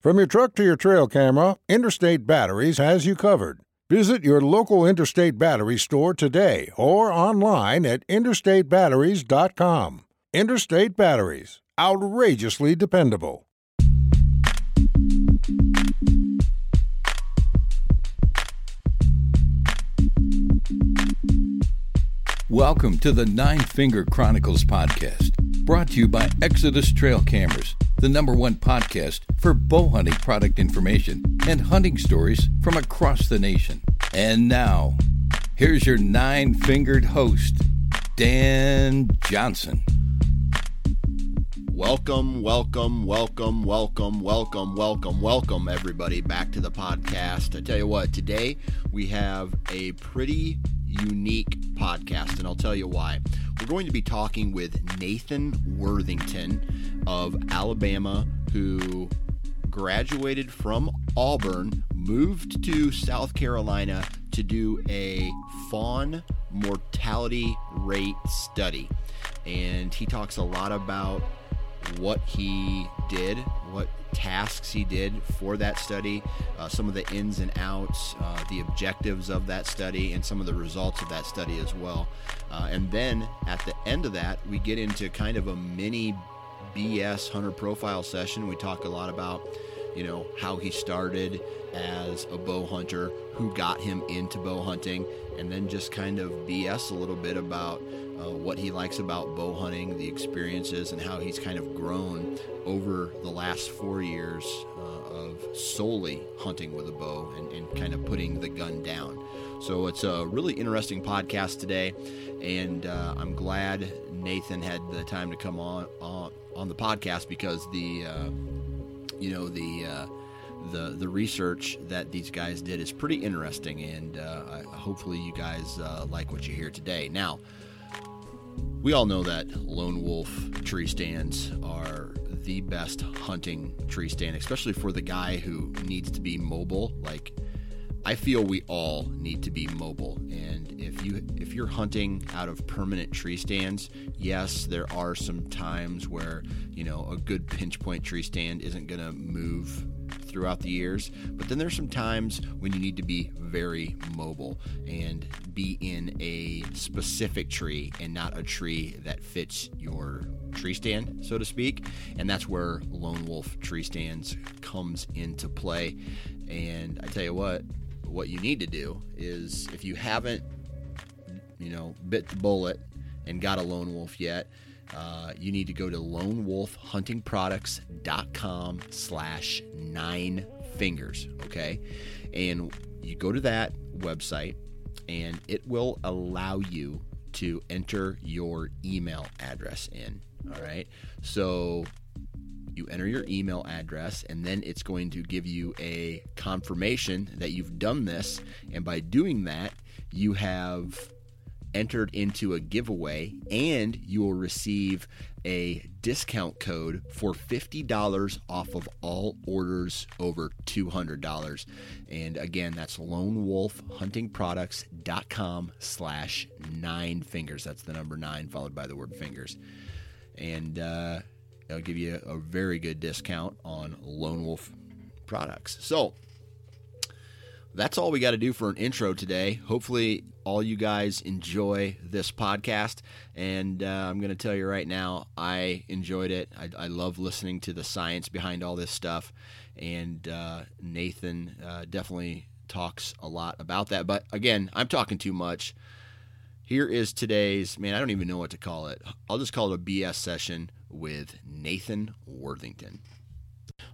From your truck to your trail camera, Interstate Batteries has you covered. Visit your local Interstate Battery store today or online at interstatebatteries.com. Interstate Batteries, outrageously dependable. Welcome to the Nine Finger Chronicles podcast, brought to you by Exodus Trail Cameras, the number one podcast for bow hunting product information and hunting stories from across the nation. And now, here's your nine fingered host, Dan Johnson. Welcome, welcome, welcome, welcome, welcome, welcome, welcome, everybody, back to the podcast. I tell you what, today we have a pretty unique podcast, and I'll tell you why. We're going to be talking with Nathan Worthington of Alabama, who graduated from Auburn, moved to South Carolina to do a fawn mortality rate study. And he talks a lot about what he did, what tasks he did for that study, uh, some of the ins and outs, uh, the objectives of that study, and some of the results of that study as well. Uh, and then at the end of that, we get into kind of a mini BS hunter profile session. We talk a lot about, you know, how he started as a bow hunter, who got him into bow hunting, and then just kind of BS a little bit about uh, what he likes about bow hunting, the experiences, and how he's kind of grown over the last four years uh, of solely hunting with a bow and, and, kind of putting the gun down. So it's a really interesting podcast today, and uh, I'm glad Nathan had the time to come on on, on the podcast because the uh, you know the uh, the the research that these guys did is pretty interesting, and uh, hopefully you guys uh, like what you hear today. Now, we all know that lone wolf tree stands are the best hunting tree stand, especially for the guy who needs to be mobile. Like, I feel we all need to be mobile, and if you if you're hunting out of permanent tree stands, yes, there are some times where you know a good pinch point tree stand isn't going to move throughout the years. But then there's some times when you need to be very mobile and be in a specific tree and not a tree that fits your tree stand, so to speak. And that's where lone wolf tree stands comes into play. And I tell you what, what you need to do is if you haven't, you know, bit the bullet and got a lone wolf yet, uh, you need to go to lonewolfhuntingproducts.com slash nine fingers okay? And you go to that website and it will allow you to enter your email address in all right? So you enter your email address and then it's going to give you a confirmation that you've done this. And by doing that you have entered into a giveaway, and you will receive a discount code for $50 off of all orders over $200. And again, that's lonewolfhuntingproducts.com slash nine fingers. That's the number nine followed by the word fingers. And uh, it'll give you a very good discount on Lone Wolf products. So that's all we got to do for an intro today. Hopefully, all you guys enjoy this podcast. And uh, I'm going to tell you right now, I enjoyed it. I, I, love listening to the science behind all this stuff. And uh, Nathan uh, definitely talks a lot about that. But again, I'm talking too much. Here is today's man. I don't even know what to call it. I'll just call it a BS session with Nathan Worthington.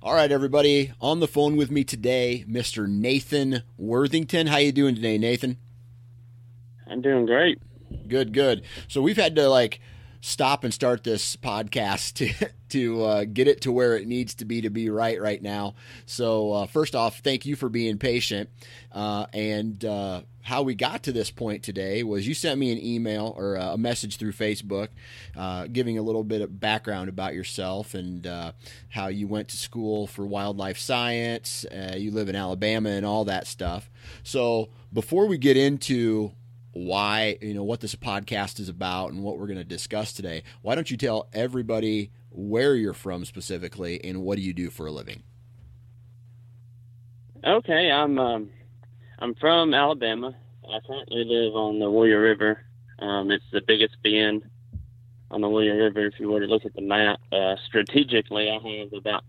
All right, everybody, on the phone with me today, Mr. Nathan Worthington. How you doing today, Nathan? I'm doing great. Good, good. So we've had to like stop and start this podcast to to uh, get it to where it needs to be to be right right now. So uh, first off, thank you for being patient. Uh, and uh, how we got to this point today was you sent me an email or a message through Facebook, uh, giving a little bit of background about yourself and uh, how you went to school for wildlife science. you live in Alabama and all that stuff. So before we get into why you know what this podcast is about and what we're going to discuss today. Why don't you tell everybody where you're from specifically and what do you do for a living? Okay i'm um, i'm from alabama. I currently live on the warrior river. Um, it's the biggest bend on the warrior river. If you were to look at the map uh, strategically i have about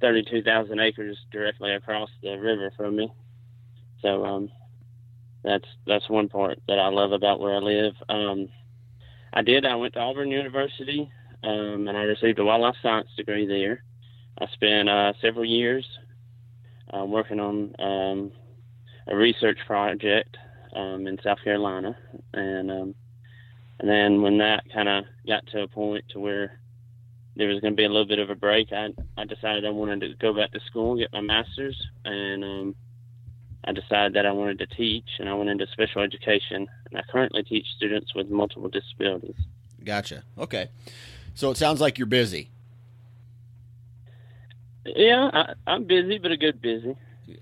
32000 acres directly across the river from me. So um, that's that's one part that I love about where I live. Um, I did. I went to Auburn University, um, and I received a wildlife science degree there. I spent uh, several years uh, working on um, a research project um, in South Carolina, and um, and then when that kind of got to a point to where there was going to be a little bit of a break, I I decided I wanted to go back to school get my master's, and I decided that I wanted to teach, and I went into special education. And I currently teach students with multiple disabilities. Gotcha. Okay. So it sounds like you're busy. Yeah, I, am busy, but a good busy.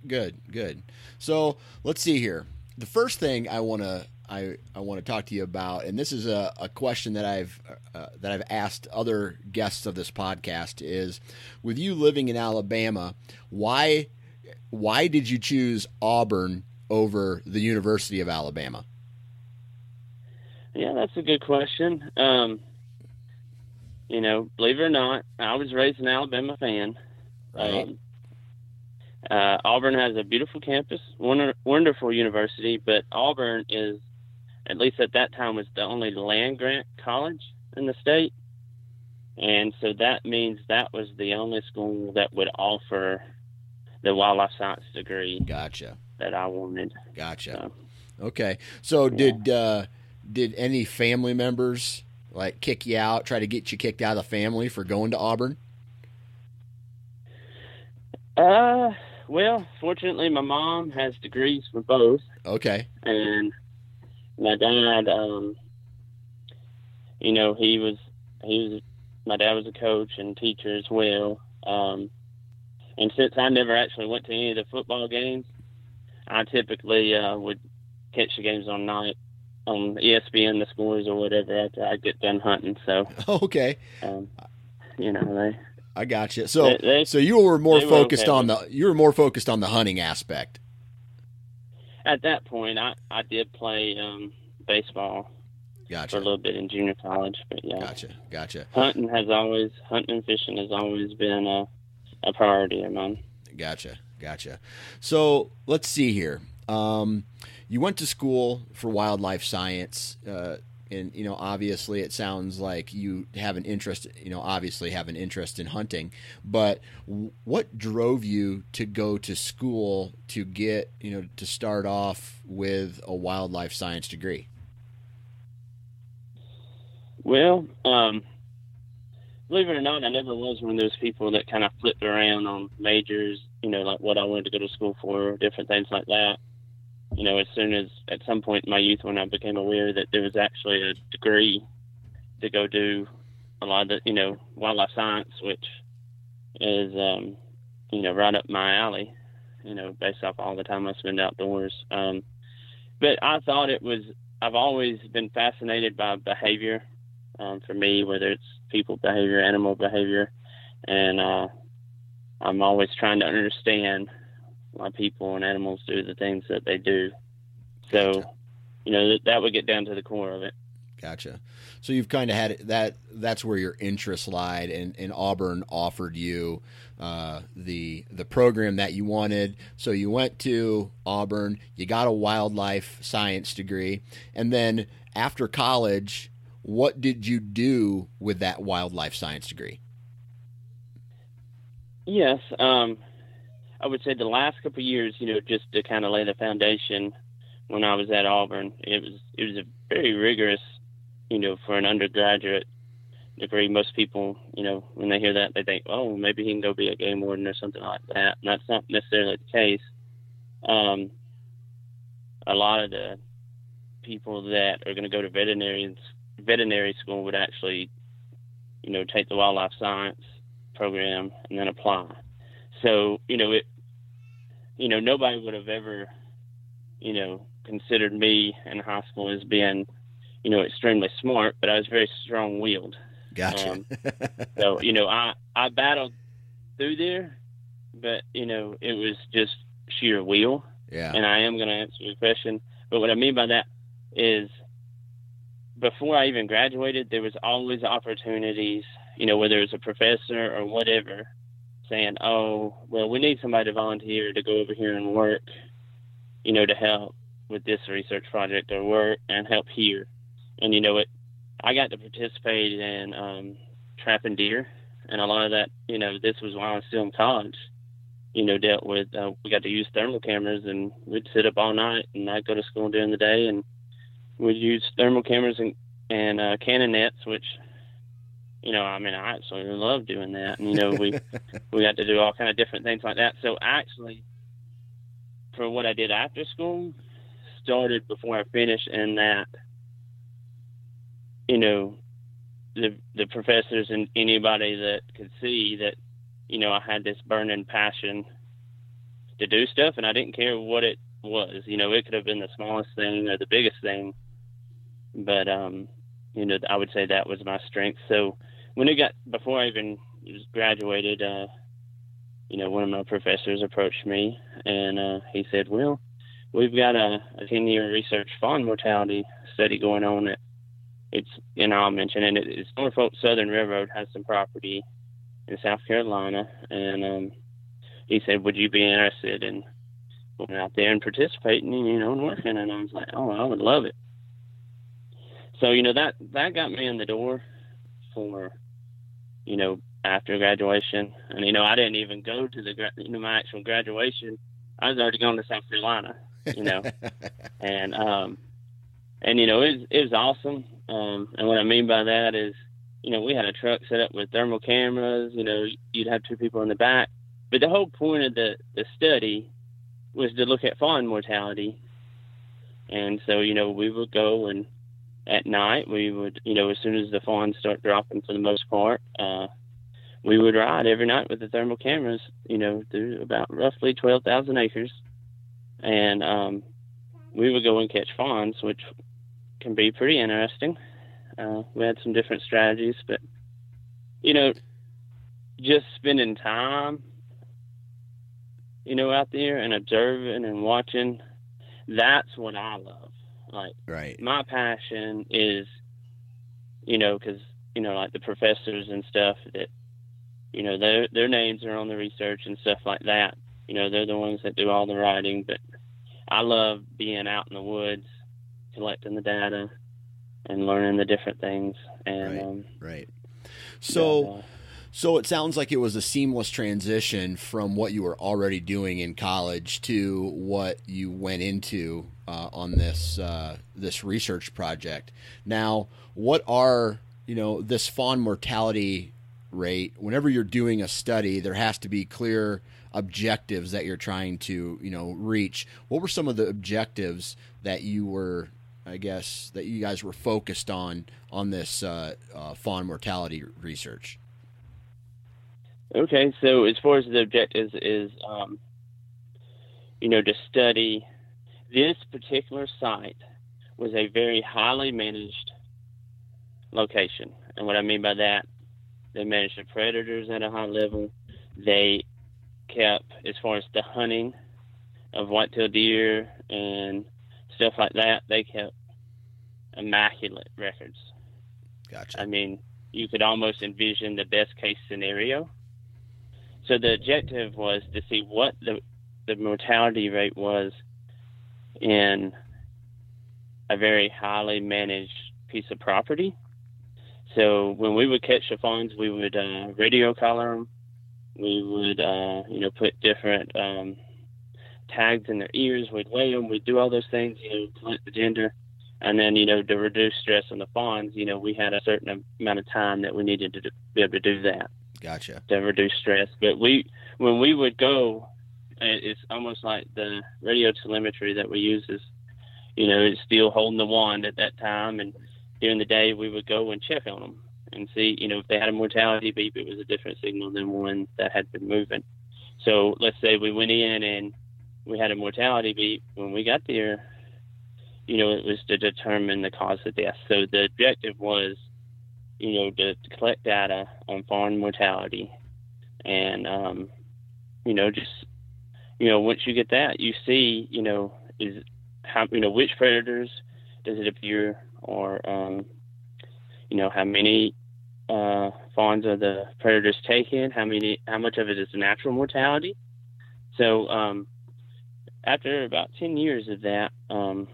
Good, good. So let's see here. The first thing I want to I, I want to talk to you about, and this is a, a question that I've uh, that I've asked other guests of this podcast is, with you living in Alabama, why why did you choose Auburn over the University of Alabama? Yeah, that's a good question. Um, you know, believe it or not, I was raised an Alabama fan. Right. Um, uh, Auburn has a beautiful campus, wonder, wonderful university, but Auburn is, at least at that time, was the only land grant college in the state. And so that means that was the only school that would offer the wildlife science degree. Gotcha. That I wanted. Gotcha. So, okay. So yeah. did uh, did any family members like kick you out, try to get you kicked out of the family for going to Auburn? Uh, well, fortunately, my mom has degrees for both. Okay. And my dad, um, you know, he was he was my dad was a coach and teacher as well. Um, and since I never actually went to any of the football games, I typically uh, would catch the games on night on ESPN, the scores or whatever after I get done hunting. So okay, um, you know they. I got you. So, they, they, so you were more focused okay on the you were more focused on the hunting aspect. At that point, I I did play um, baseball gotcha. for a little bit in junior college, but yeah, gotcha, gotcha. Hunting has always hunting and fishing has always been a a priority of mine. Gotcha, gotcha. So let's see here. Um, you went to school for wildlife science, uh, and you know, obviously, it sounds like you have an interest. You know, obviously, have an interest in hunting. But what drove you to go to school to get you know to start off with a wildlife science degree? Well, um, believe it or not, I never was one of those people that kind of flipped around on majors, you know, like what I wanted to go to school for, different things like that. You know, as soon as at some point in my youth when I became aware that there was actually a degree to go do a lot of the, you know, wildlife science, which is, um, you know, right up my alley, you know, based off all the time I spend outdoors. Um, but I thought it was, I've always been fascinated by behavior um, for me, whether it's people behavior, animal behavior, and uh, I'm always trying to understand why people and animals do the things that they do. So, you know, that, that would get down to the core of it. Gotcha. So you've kind of had it, that. That's where your interest lied, and, and Auburn offered you uh, the the program that you wanted. So you went to Auburn. You got a wildlife science degree, and then after college, what did you do with that wildlife science degree? Yes, um, I would say the last couple of years, you know, just to kind of lay the foundation. When I was at Auburn, it was it was a very rigorous you know, for an undergraduate degree, most people, you know, when they hear that, they think, oh, maybe he can go be a game warden or something like that. And that's not necessarily the case. Um, a lot of the people that are going to go to veterinary veterinary school would actually, you know, take the wildlife science program and then apply. So, you know, it, you know, nobody would have ever, you know, considered me in high school as being you know, extremely smart, but I was very strong willed. Gotcha. Um, so, you know, I, I battled through there, but, you know, it was just sheer will. Yeah. And I am going to answer your question. But what I mean by that is before I even graduated, there was always opportunities, you know, whether it's a professor or whatever, saying, oh, well, we need somebody to volunteer to go over here and work, you know, to help with this research project or work and help here and you know it. I got to participate in um, trapping deer, and a lot of that, you know, this was while I was still in college. You know, dealt with. Uh, we got to use thermal cameras, and we'd sit up all night, and I'd go to school during the day, and we'd use thermal cameras and and uh, cannon nets, which you know, I mean, I absolutely love doing that. And, you know, we we got to do all kind of different things like that. So actually, for what I did after school, started before I finished in that you know, the the professors and anybody that could see that, you know, I had this burning passion to do stuff, and I didn't care what it was. You know, it could have been the smallest thing or the biggest thing, but um, you know, I would say that was my strength. So when it got before I even graduated, uh, you know, one of my professors approached me and uh, he said, "Well, we've got a, a ten-year research fawn mortality study going on at it's and I'll mention it. It's Norfolk Southern Railroad has some property in South Carolina, and um, he said, "Would you be interested in going out there and participating, you know, and working?" And I was like, "Oh, I would love it." So you know that that got me in the door for you know after graduation, and you know I didn't even go to the you know my actual graduation. I was already going to South Carolina, you know, and um, and you know it was, it was awesome. Um, and what I mean by that is, you know, we had a truck set up with thermal cameras. You know, you'd have two people in the back, but the whole point of the the study was to look at fawn mortality. And so, you know, we would go and at night we would, you know, as soon as the fawns start dropping for the most part, uh, we would ride every night with the thermal cameras, you know, through about roughly 12,000 acres. And um, we would go and catch fawns, which can be pretty interesting. Uh, we had some different strategies, but you know, just spending time, you know, out there and observing and watching, that's what I love. Like, right. My passion is, you know, because you know, like the professors and stuff that, you know, their their names are on the research and stuff like that. You know, they're the ones that do all the writing, but I love being out in the woods collecting the data and learning the different things. And right, um, right. So. uh, so it sounds like it was a seamless transition from what you were already doing in college to what you went into uh, on this uh, this research project. Now, what are you know this fawn mortality rate? Whenever you're doing a study, there has to be clear objectives that you're trying to you know reach. What were some of the objectives that you were I guess, that you guys were focused on on this uh, uh, fawn mortality research? Okay, so as far as the objectives is, um, you know, to study this particular site was a very highly managed location, and what I mean by that, they managed the predators at a high level. They kept, as far as the hunting of white-tailed deer and stuff like that. They kept immaculate records. Gotcha. I mean, you could almost envision the best case scenario. So the objective was to see what the the mortality rate was in a very highly managed piece of property. So when we would catch the fawns, we would uh, radio collar them. We would, uh, you know, put different um, tags in their ears. We'd weigh them. We'd do all those things, you know, collect the gender. And then, you know, to reduce stress on the fawns, you know, we had a certain amount of time that we needed to be able to do that Gotcha. to reduce stress. But we, when we would go, it's almost like the radio telemetry that we use is, you know, it's still holding the wand at that time. And during the day, we would go and check on them and see, you know, if they had a mortality beep, it was a different signal than one that had been moving. So let's say we went in and we had a mortality beep. When we got there, you know, it was to determine the cause of death. So the objective was, you know, to, to collect data on fawn mortality, and um, you know, just you know, once you get that, you see, you know, is how you know which predators does it appear, or um, you know, how many uh, fawns are the predators taking? How many? How much of it is natural mortality? So um, after about ten years of that, um,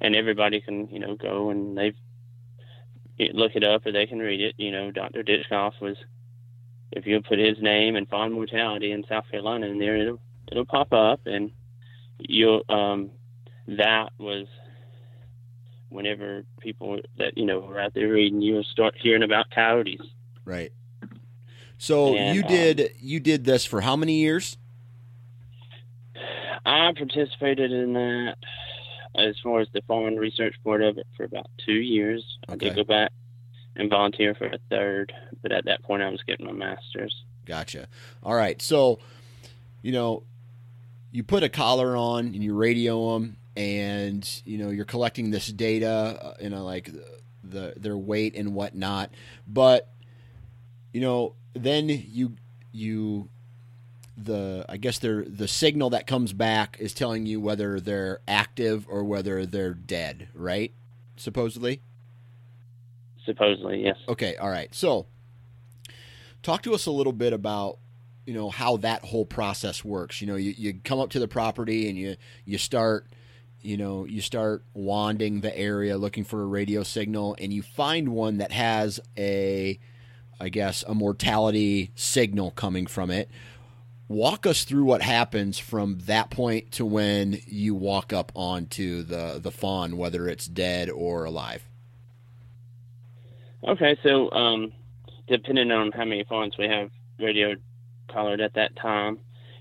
and everybody can you know go and they've look it up or they can read it. You know, Dr. Ditchkoff was, if you put his name and fawn mortality in South Carolina in there, it'll it'll pop up, and you'll um, that was whenever people that you know were out there reading, you'll start hearing about coyotes. Right. So And, you um, did you did this for how many years? I participated in that as far as the fawn research part of it for about two years. I did go back and volunteer for a third, but at that point I was getting my master's. Gotcha. All right. So, you know, you put a collar on and you radio them, and you know you're collecting this data, uh, you know, like the their weight and whatnot. But you know, then you you the I guess they're the signal that comes back is telling you whether they're active or whether they're dead, right? Supposedly. Supposedly, yes. Okay, all right. So, talk to us a little bit about you know how that whole process works. You know, you, you come up to the property and you you start you know you start wanding the area looking for a radio signal and you find one that has a I guess a mortality signal coming from it. Walk us through what happens from that point to when you walk up onto the the fawn, whether it's dead or alive. Okay, so um, depending on how many fawns we have radio collared at that time,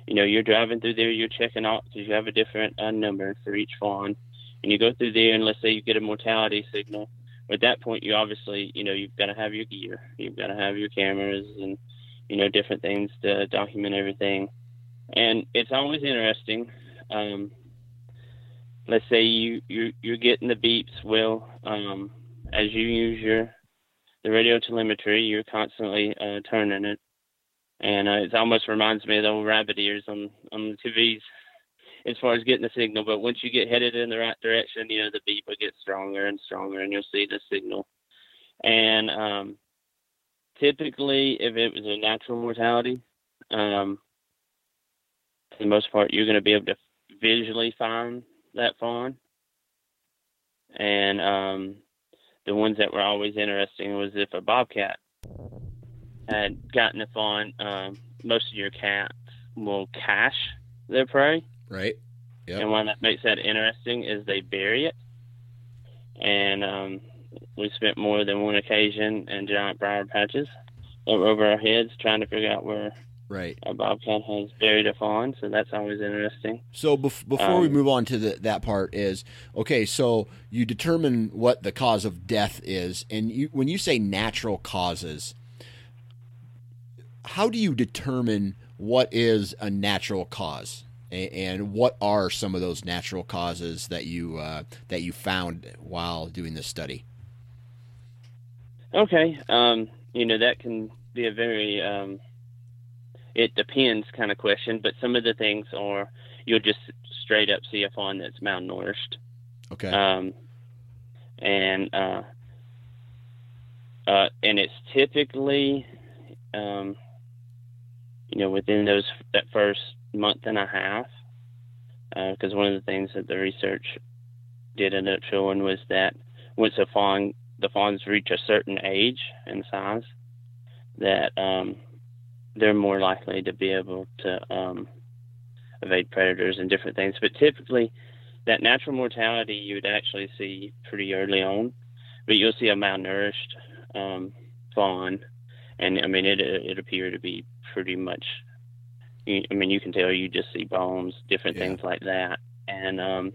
you know, you're driving through there, you're checking out because you have a different uh, number for each fawn, and you go through there, and let's say you get a mortality signal. At that point, you obviously, you know, you've got to have your gear, you've got to have your cameras, and you know, different things to document everything. And it's always interesting. Um, let's say you you you're getting the beeps. Well, um, as you use your the radio telemetry, you're constantly uh, turning it, and uh, it almost reminds me of the old rabbit ears on on the TVs as far as getting the signal. But once you get headed in the right direction, you know the beep will get stronger and stronger, and you'll see the signal. And um, typically, if it was a natural mortality, um, for the most part, you're going to be able to visually find that fawn. And um, the ones that were always interesting was if a bobcat had gotten a fawn. Um, most of your cats will cache their prey, Right. Yep. and one that makes that interesting is they bury it. And um, we spent more than one occasion in giant briar patches over our heads trying to figure out where Right. a bobcat has buried a fawn. So that's always interesting. So bef- before we Um, move on to the, that part is okay. So you determine what the cause of death is, and you, when you say natural causes, how do you determine what is a natural cause, and what are some of those natural causes that you uh, that you found while doing this study? Okay. Um, you know, that can be a very, um, it depends kind of question, but some of the things are you'll just straight up see a fawn that's malnourished. Okay. Um, and uh, uh, and it's typically, um, you know, within those that first month and a half, because uh, one of the things that the research did end up showing was that once a fawn the fawns reach a certain age and size, that um, they're more likely to be able to um, evade predators and different things. But typically, that natural mortality you would actually see pretty early on, but you'll see a malnourished um, fawn, and I mean it it appeared to be pretty much. I mean, you can tell you just see bones, different yeah. things like that, and um,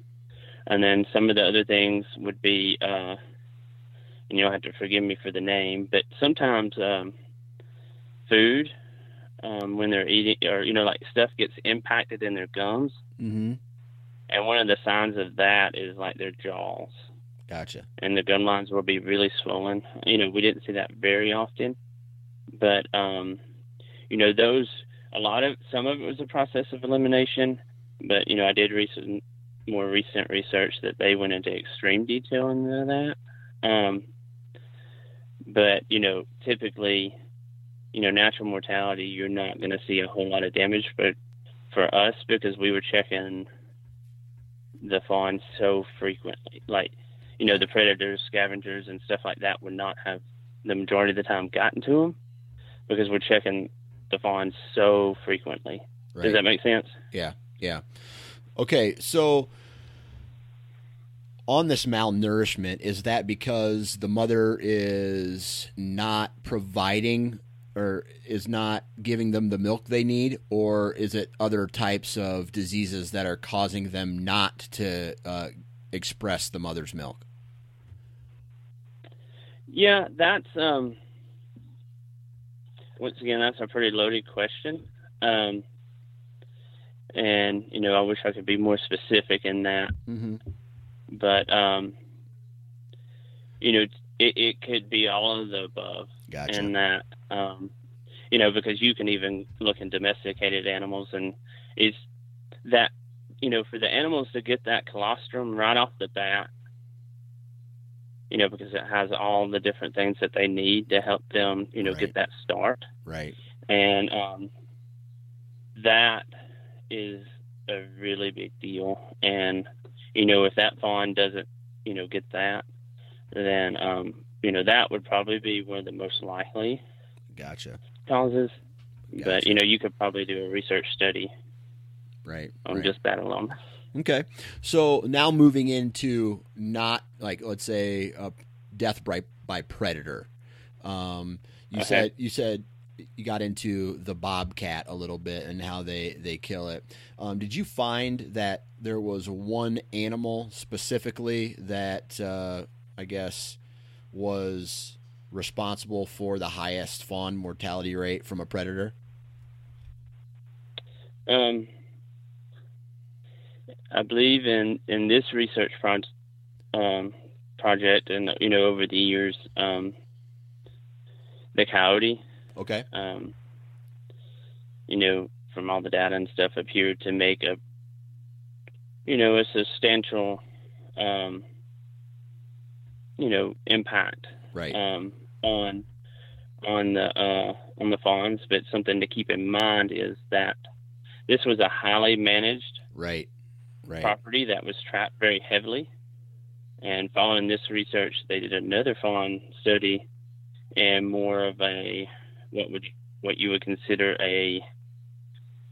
and then some of the other things would be, uh, and you'll have to forgive me for the name, but sometimes um, food um, when they're eating, or you know, like stuff gets impacted in their gums. Mm-hmm. And one of the signs of that is like their jaws. Gotcha. And the gum lines will be really swollen. You know, we didn't see that very often, but um, you know, those a lot of some of it was a process of elimination, but you know, I did recent more recent research that they went into extreme detail into that. Um, but you know, typically you know, natural mortality, you're not going to see a whole lot of damage. But for us, because we were checking the fawns so frequently, like, you know, the predators, scavengers, and stuff like that would not have the majority of the time gotten to them because we're checking the fawns so frequently. Right. Does that make sense? Yeah, yeah. Okay, so on this malnourishment, is that because the mother is not providing or is not giving them the milk they need, or is it other types of diseases that are causing them not to uh, express the mother's milk? Yeah, that's um, once again that's a pretty loaded question, um, and you know I wish I could be more specific in that, mm-hmm. But um, you know it, it could be all of the above. Gotcha. And that, um, you know, because you can even look in domesticated animals, and is that, you know, for the animals to get that colostrum right off the bat, you know, because it has all the different things that they need to help them, you know, right. get that start. Right. And um, that is a really big deal. And, you know, if that fawn doesn't, you know, get that, then um, you know that would probably be one of the most likely gotcha causes. Gotcha. But you know, you could probably do a research study right on right. just that alone. Okay, so now moving into not like let's say a death by by predator. Um, you okay. said you said you got into the bobcat a little bit and how they they kill it. Um, did you find that there was one animal specifically that uh, I guess, was responsible for the highest fawn mortality rate from a predator? Um, I believe in in this research project, um, project, and you know, over the years, um, the coyote. Okay. Um, you know, from all the data and stuff, appeared to make a, you know, a substantial um, you know impact right um, on on the uh, on the fawns. But something to keep in mind is that this was a highly managed right right property that was trapped very heavily. And following this research, they did another fawn study and more of a what would what you would consider a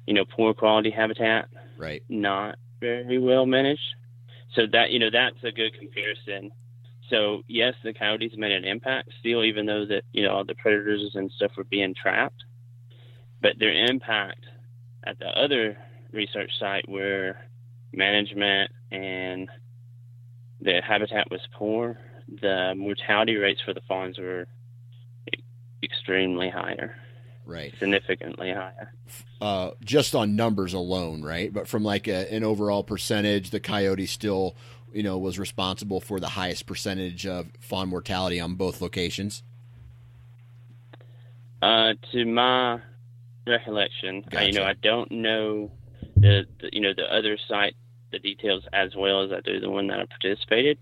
you know poor quality habitat, right? Not very well managed. So that you know that's a good comparison so yes, the coyotes made an impact still, even though that you know all the predators and stuff were being trapped. But their impact at the other research site where management and the habitat was poor, the mortality rates for the fawns were extremely higher. Right. Significantly higher. Uh, just on numbers alone, right? But from like a, an overall percentage, the coyote still you know, was responsible for the highest percentage of fawn mortality on both locations? Uh, to my recollection, gotcha. I, you know, I don't know the, the, you know the other site the details as well as I do the one that I participated.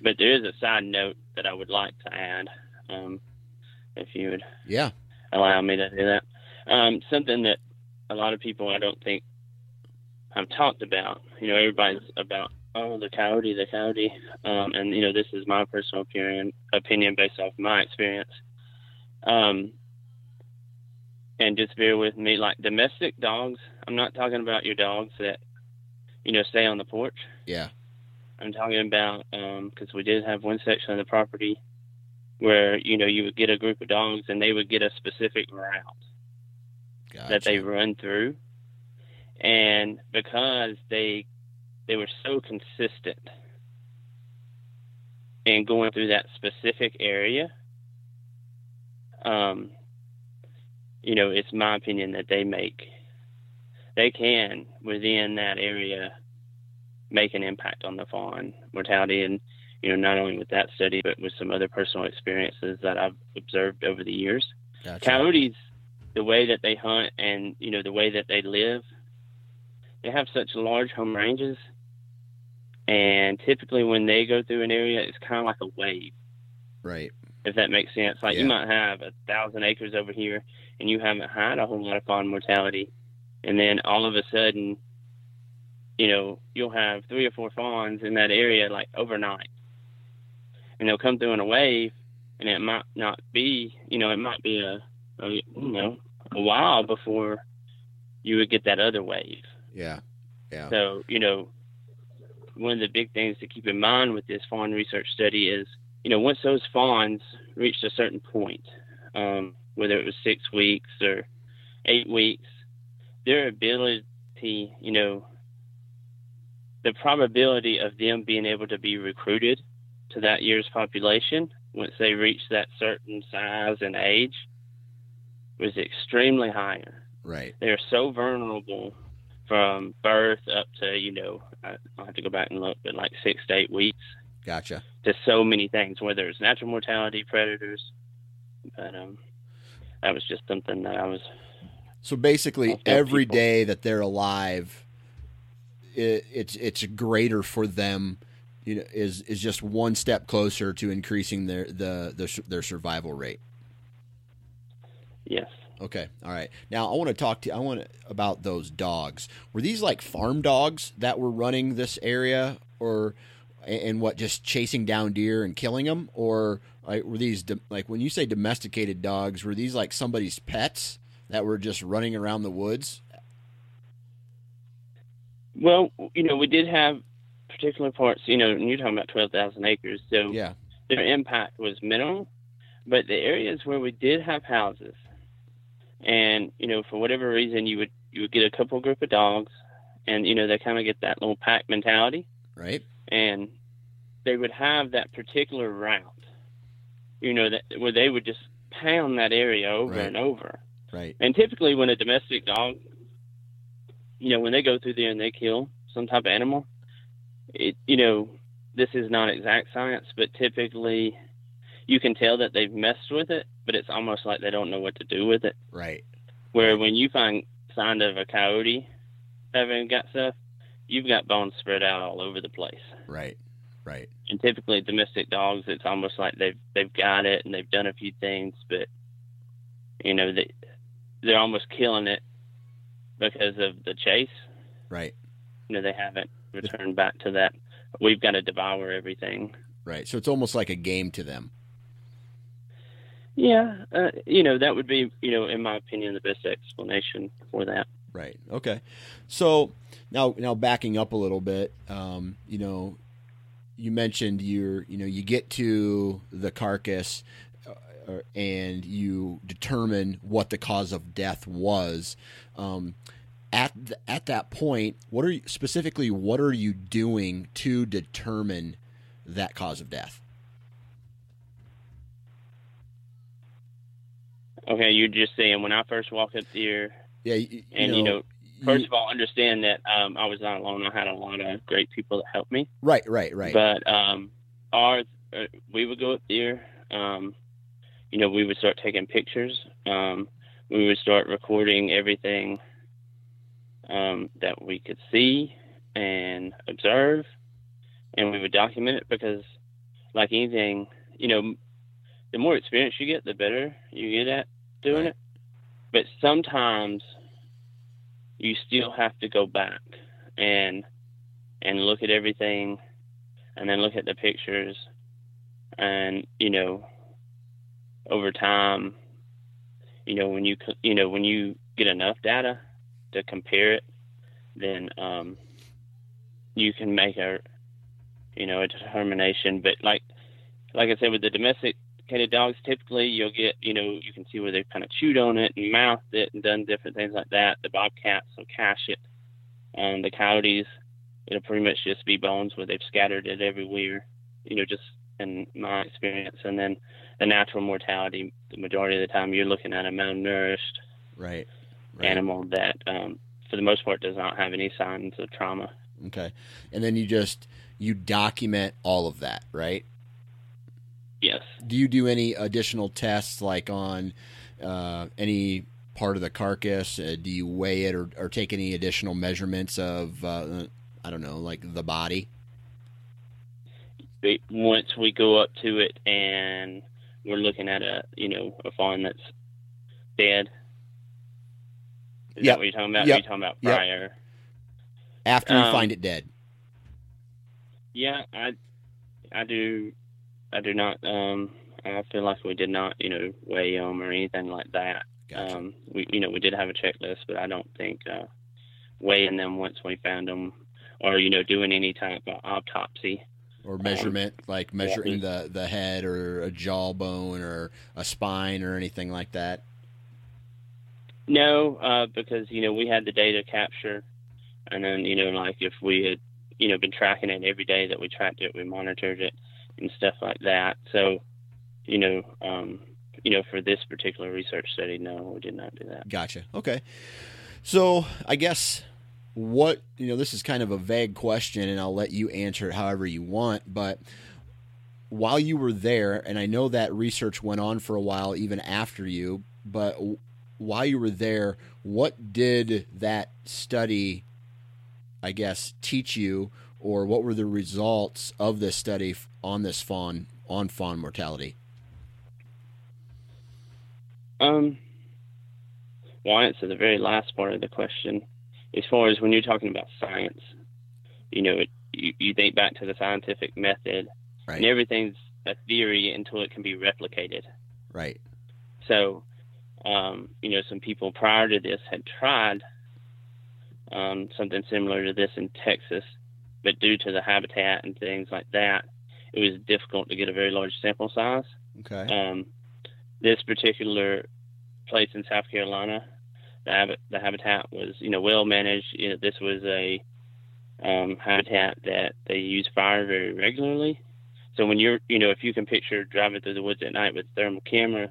But there is a side note that I would like to add, um, if you would Yeah. allow me to do that. Um, something that a lot of people I don't think have talked about. You know, everybody's about oh the coyote, the coyote, um, and you know this is my personal opinion opinion based off my experience. Um, and just bear with me, like domestic dogs. I'm not talking about your dogs that you know stay on the porch. Yeah. I'm talking about because we did have one section of the property where you know you would get a group of dogs and they would get a specific route Gotcha. that they run through, and because they they were so consistent in going through that specific area, um, you know, it's my opinion that they make they can within that area make an impact on the fawn mortality and you know not only with that study but with some other personal experiences that I've observed over the years Gotcha. coyotes the way that they hunt and you know the way that they live they have such large home ranges and typically when they go through an area it's kind of like a wave Right. if that makes sense like Yeah. you might have a thousand acres over here and you haven't had a whole lot of fawn mortality and then all of a sudden you know you'll have three or four fawns in that area like overnight and they'll come through in a wave and it might not be you know it might be a, a you know a while before you would get that other wave Yeah. Yeah. so, you know, one of the big things to keep in mind with this fawn research study is, you know, once those fawns reached a certain point, um, whether it was six weeks or eight weeks, their ability, you know, the probability of them being able to be recruited to that year's population once they reach that certain size and age was extremely higher Right. they're so vulnerable from birth up to you know I- I'll have to go back and look, but like six to eight weeks Gotcha. to so many things, whether it's natural mortality, predators. But um, that was just something that I was So basically, every people. day that they're alive, it, it's it's greater for them. You know, is is just one step closer to increasing their the, the their survival rate. yes. Okay, all right. Now I want to talk to I want to, about those dogs. Were these like farm dogs that were running this area, or and what just chasing down deer and killing them, or like, were these like when you say domesticated dogs? Were these like somebody's pets that were just running around the woods? Well, you know, we did have particular parts. You know, and you're talking about twelve thousand acres, so Yeah, their impact was minimal. But the areas where we did have houses, and you know, for whatever reason, you would you would get a couple group of dogs, and you know, they kind of get that little pack mentality, right. and they would have that particular route, you know, that where they would just pound that area over Right. and over. Right. And typically, when a domestic dog, you know, when they go through there and they kill some type of animal, it, you know, this is not exact science, but typically you can tell that they've messed with it, but it's almost like they don't know what to do with it. Right. Where when you find sign of a coyote having got stuff, you've got bones spread out all over the place. Right. Right. And typically domestic dogs, it's almost like they've they've got it and they've done a few things, but you know they they're almost killing it because of the chase. Right. You know they haven't returned back to that. We've got to devour everything. Right. So it's almost like a game to them. Yeah, uh, you know that would be you know in my opinion the best explanation for that. Right. Okay. So now, now backing up a little bit, um, you know, you mentioned you're, you know, you get to the carcass, uh, and you determine what the cause of death was. Um, at th- at that point, what are you, specifically what are you doing to determine that cause of death? Okay, you're just saying when I first walked up there, Yeah, you, and you know, first of all, understand that um, I was not alone. I had a lot of great people that helped me. right, right, right, But um, ours, uh, we would go up there. Um, you know, we would start taking pictures. Um, we would start recording everything um, that we could see and observe, and we would document it because like anything, you know, the more experience you get, the better you get at doing it. But sometimes you still have to go back and and look at everything and then look at the pictures and you know over time you know when you you know when you get enough data to compare it then um you can make a you know a determination. But like like I said with the domesticated dogs typically you'll get you know you can see where they've kind of chewed on it and mouthed it and done different things like that. The bobcats will cache it. Um the coyotes it'll pretty much just be bones where they've scattered it everywhere you know just in my experience. And then the natural mortality the majority of the time you're looking at a malnourished Right. Right. animal that um for the most part does not have any signs of trauma Okay. And then you just you document all of that, right? yes Do you do any additional tests like on uh, any part of the carcass? Uh, do you weigh it or, or take any additional measurements of uh, I don't know, like the body? Once we go up to it and we're looking at a you know a fawn that's dead is Yep. that what you're talking about Yep. are you talking about Yep. prior After you Um, find it dead. Yeah, I, I do, I do not. Um, I feel like we did not, you know, weigh them or anything like that. Gotcha. Um, we, you know, we did have a checklist, but I don't think uh, weighing them once we found them, or you know, doing any type of autopsy. or measurement, like measuring the, the head or a jawbone or a spine or anything like that. No, uh, because you know we had the data capture, and then you know, like if we had, you know, been tracking it every day that we tracked it, we monitored it and stuff like that. So, you know, um, you know, for this particular research study, no, we did not do that. Gotcha. Okay. So I guess what you know, this is kind of a vague question, and I'll let you answer it however you want. But while you were there, and I know that research went on for a while even after you, but while you were there, what did that study, I guess, teach you, or what were the results of this study on this fawn on fawn mortality? Um, well, I'll answer the very last part of the question. As far as when you're talking about science, you know, it, you, you think back to the scientific method, Right. and everything's a theory until it can be replicated. Right. So, um, you know, some people prior to this had tried um, something similar to this in Texas, but due to the habitat and things like that, it was difficult to get a very large sample size. Okay. Um, this particular place in South Carolina, the, habit, the habitat was, you know, well managed. You know, this was a um, habitat that they use fire very regularly. So when you're, you know, if you can picture driving through the woods at night with a thermal camera,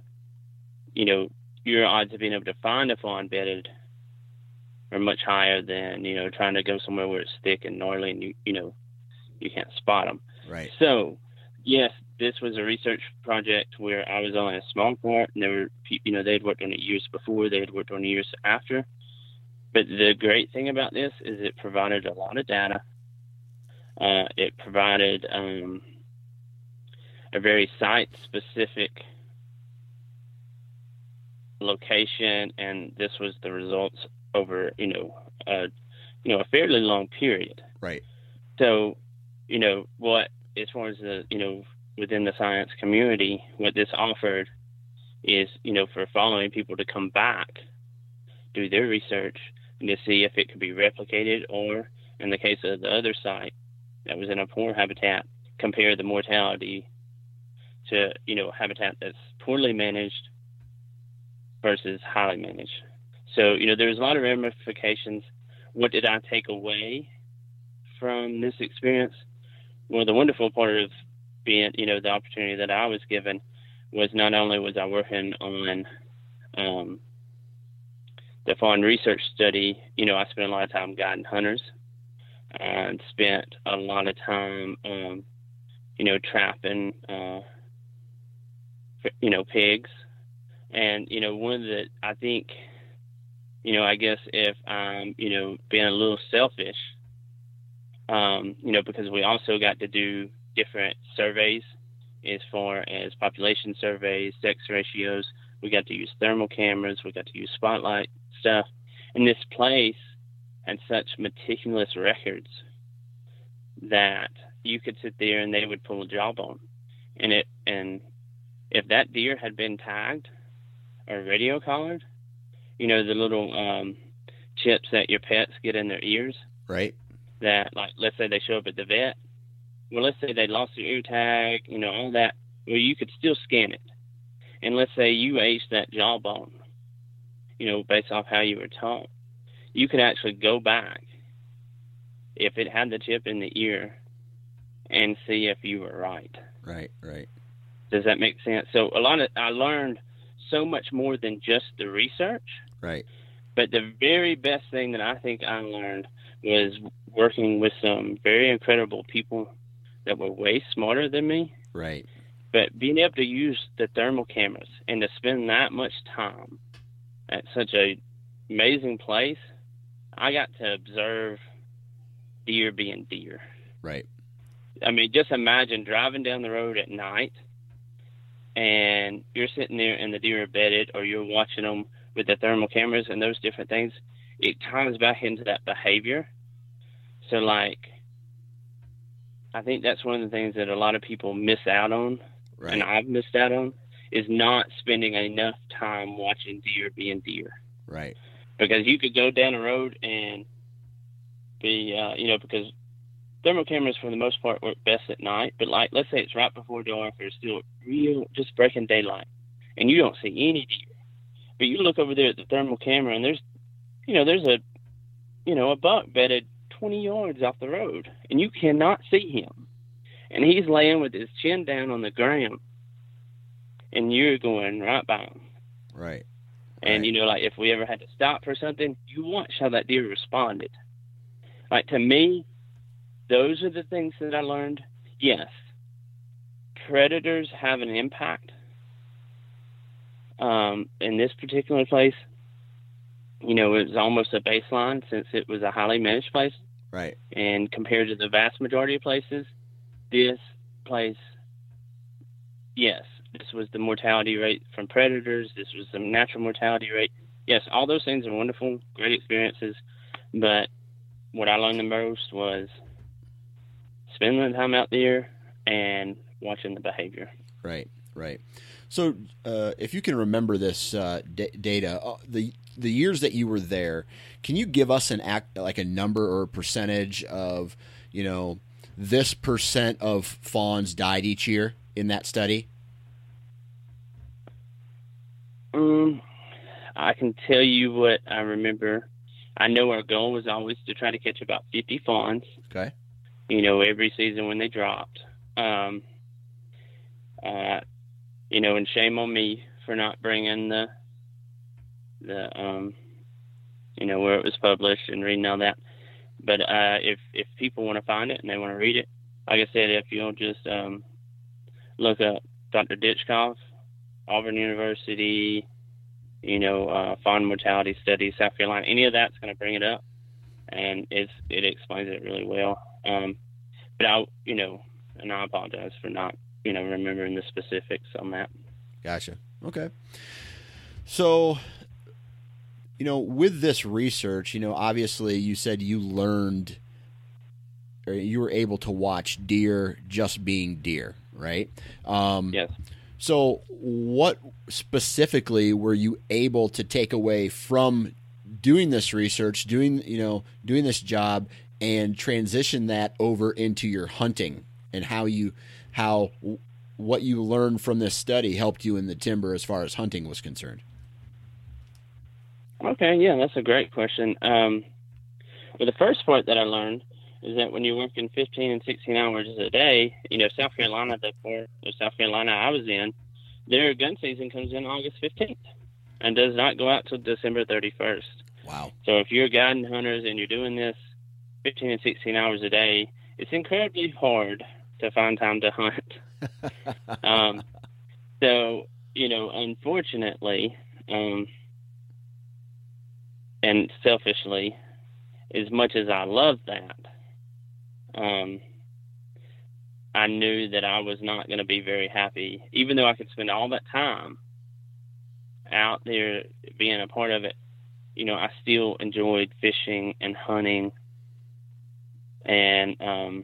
you know, your odds of being able to find a fawn bedded are much higher than, you know, trying to go somewhere where it's thick and gnarly and you, you know, you can't spot them. Right. So, yes, this was a research project where I was on a small part, and there were, you know, they had worked on it years before, they had worked on it years after. But the great thing about this is it provided a lot of data. Uh, it provided um, a very site-specific location, and this was the results over, you know, a, you know, a fairly long period. Right. So, you know, what as far as the you know within the science community, what this offered is you know for following people to come back, do their research, and to see if it could be replicated, or in the case of the other site that was in a poor habitat, compare the mortality to you know habitat that's poorly managed versus highly managed. So you know there's a lot of ramifications. What did I take away from this experience? Well, the wonderful part of being, you know, the opportunity that I was given was not only was I working on um, the fawn research study, you know, I spent a lot of time guiding hunters and spent a lot of time, um, you know, trapping, uh, you know, pigs. And, you know, one of the, I think, you know, I guess if I'm, you know, being a little selfish, um, you know, because we also got to do different surveys as far as population surveys, sex ratios. We got to use thermal cameras. We got to use spotlight stuff. And this place had such meticulous records that you could sit there and they would pull a jawbone. And it and if that deer had been tagged or radio collared, you know, the little um, chips that your pets get in their ears. Right. That like let's say they show up at the vet. Well let's say they lost their ear tag, you know, all that. Well you could still scan it. And let's say you aged that jawbone, you know, based off how you were taught. You could actually go back if it had the chip in the ear and see if you were right. Right, right. Does that make sense? So a lot of I learned so much more than just the research. Right. But the very best thing that I think I learned was working with some very incredible people that were way smarter than me. Right. But being able to use the thermal cameras and to spend that much time at such a amazing place, I got to observe deer being deer. Right. I mean, just imagine driving down the road at night and you're sitting there and the deer are bedded or you're watching them with the thermal cameras and those different things. It ties back into that behavior. So, like, I think that's one of the things that a lot of people miss out on, Right. and I've missed out on, is not spending enough time watching deer being deer right. because you could go down the road and be, uh, you know, because thermal cameras for the most part work best at night. But like, let's say it's right before dark or it's still real, just breaking daylight, and you don't see any deer. But you look over there at the thermal camera, and there's, you know, there's a, you know, a buck bedded 20 yards off the road, and you cannot see him, and he's laying with his chin down on the ground, and you're going right by him. Right. And Right. you know, like if we ever had to stop for something, you watch how that deer responded. Like to me, those are the things that I learned. Yes, predators have an impact. Um, in this particular place, you know, it was almost a baseline since it was a highly managed place, Right. and compared to the vast majority of places, this place, yes, this was the mortality rate from predators. This was the natural mortality rate. Yes, all those things are wonderful, great experiences. But what I learned the most was spending the time out there and watching the behavior. Right, right. So, uh, if you can remember this uh, d- data, uh, the the years that you were there, can you give us an act like a number or a percentage of, you know, this percent of fawns died each year in that study? Um, I can tell you what I remember. I know our goal was always to try to catch about 50 fawns. Okay. You know, every season when they dropped. Um, uh, you know, and shame on me for not bringing the, the, um, you know, where it was published and reading all that. But uh, if if people want to find it and they want to read it, like I said, if you'll just um, look up Dr. Ditchkoff, Auburn University, you know, uh, mortality studies, South Carolina, any of that's going to bring it up, and it's it explains it really well. Um, but I, you know, and I apologize for not, you know, remembering the specifics on that. Gotcha. Okay. So, you know, with this research, you know, obviously you said you learned or you were able to watch deer just being deer, right? Um, Yes. So, what specifically were you able to take away from doing this research, doing you know, doing this job, and transition that over into your hunting and how you how what you learned from this study helped you in the timber as far as hunting was concerned? Okay, yeah, that's a great question. Um, well, the first part that I learned is that when you're working 15 and 16 hours a day, you know, South Carolina, the part of South Carolina I was in, their gun season comes in August 15th and does not go out till December 31st. Wow. So if you're guiding hunters and you're doing this 15 and 16 hours a day, it's incredibly hard to find time to hunt. um, so, you know, unfortunately, um, and selfishly, as much as I love that, um, I knew that I was not going to be very happy, even though I could spend all that time out there being a part of it. You know, I still enjoyed fishing and hunting, and um,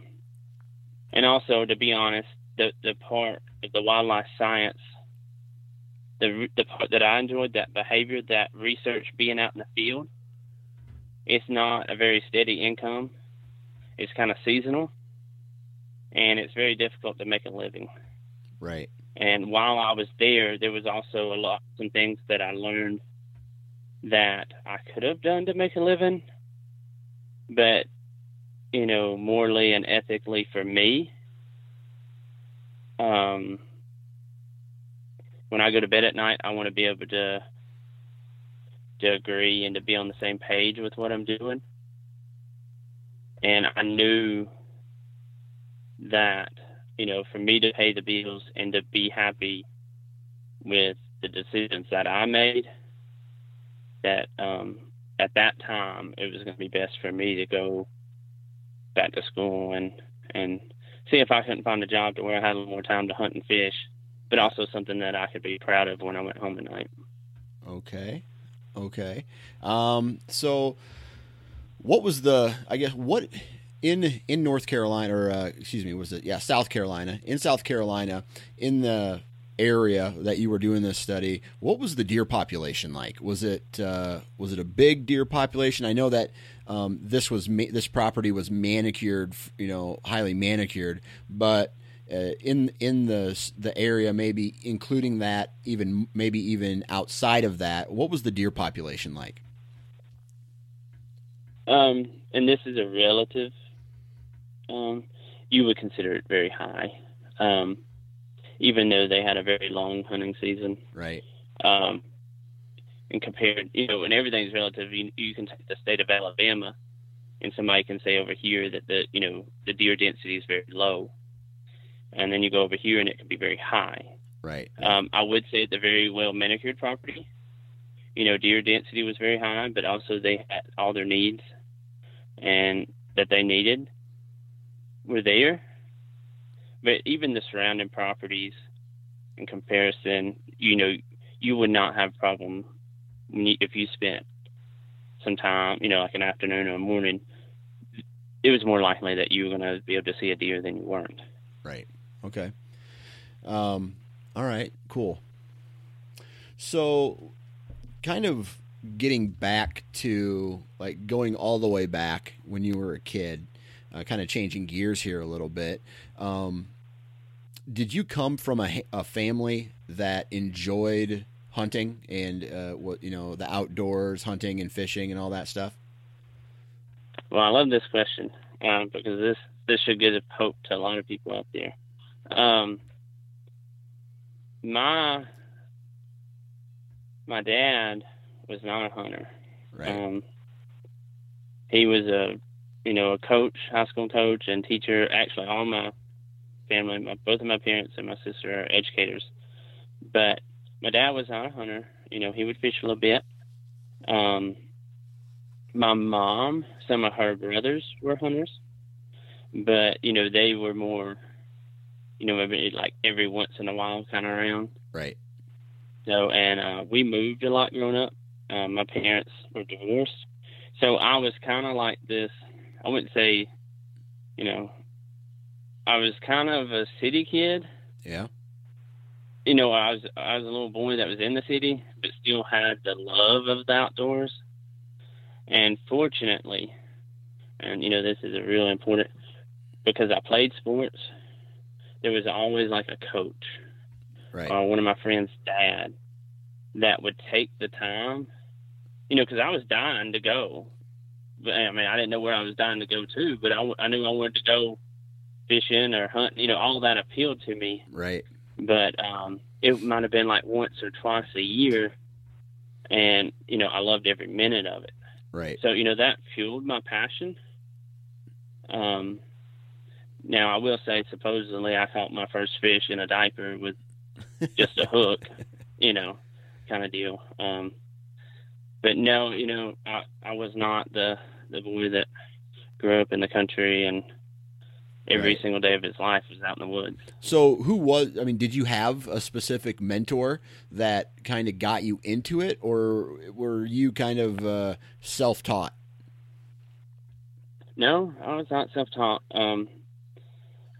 and also to be honest, the the part of the wildlife science, the the part that I enjoyed, that behavior, that research, being out in the field, it's not a very steady income. It's kind of seasonal, and it's very difficult to make a living. Right. And while I was there, there was also a lot some things that I learned that I could have done to make a living, but you know, morally and ethically for me, um, when I go to bed at night, I want to be able to to agree and to be on the same page with what I'm doing. And I knew that, you know, for me to pay the bills and to be happy with the decisions that I made, that um, at that time it was going to be best for me to go back to school and and see if I couldn't find a job to where I had a little more time to hunt and fish, but also something that I could be proud of when I went home at night. Okay. Okay. Um, so what was the I guess what in in North Carolina or uh, excuse me was it yeah South Carolina in South Carolina in the area that you were doing this study what was the deer population like? Was it uh, was it a big deer population? I know that um, this was ma- this property was manicured you know highly manicured but uh, in in the the area maybe including that even maybe even outside of that what was the deer population like? Um, and this is a relative um, you would consider it very high, um, even though they had a very long hunting season. Right. Um, and compared, you know, and everything's relative. You, you can take the state of Alabama, and somebody can say over here that the, you know, the deer density is very low, and then you go over here and it can be very high. Right. Um, I would say the very well manicured property. You know, deer density was very high, but also they had all their needs and that they needed were there. But even the surrounding properties, in comparison, you know, you would not have problem if you spent some time, you know, like an afternoon or a morning. It was more likely that you were going to be able to see a deer than you weren't. Right. Okay. Um, all right. Cool. So, kind of getting back to like going all the way back when you were a kid uh, kind of changing gears here a little bit. Um, did you come from a, a, family that enjoyed hunting and uh, what you know the outdoors, hunting and fishing and all that stuff? Well, I love this question um, because this this should give hope to a lot of people out there. Um, my my dad was not a hunter. Right. Um, he was a you know, a coach, high school coach, and teacher. Actually, all my family, my, both of my parents and my sister are educators. But my dad was not a hunter. You know, he would fish a little bit. Um, my mom, some of her brothers were hunters, but you know, they were more, you know, maybe like every once in a while kind of around. Right. So, and uh, we moved a lot growing up. Uh, my parents were divorced, so I was kind of like this I wouldn't say, you know, I was kind of a city kid. Yeah. You know, I was I was a little boy that was in the city, but still had the love of the outdoors. And fortunately, and you know, this is a really important because I played sports. There was always like a coach, right, or one of my friends' dad, that would take the time. You know, because I was dying to go, But I mean, I didn't know where I was dying to go to, but I, I knew I wanted to go fishing or hunt. You know, all that appealed to me. Right. But um, it might have been like once or twice a year, and you know, I loved every minute of it. Right. So you know that fueled my passion. Um, now I will say, supposedly, I caught my first fish in a diaper with just a hook, you know, kind of deal. Um, but no, you know, I, I was not the the boy that grew up in the country and every Right. single day of his life was out in the woods. So, who was? I mean, did you have a specific mentor that kind of got you into it, or were you kind of uh, self-taught? No, I was not self-taught. Um,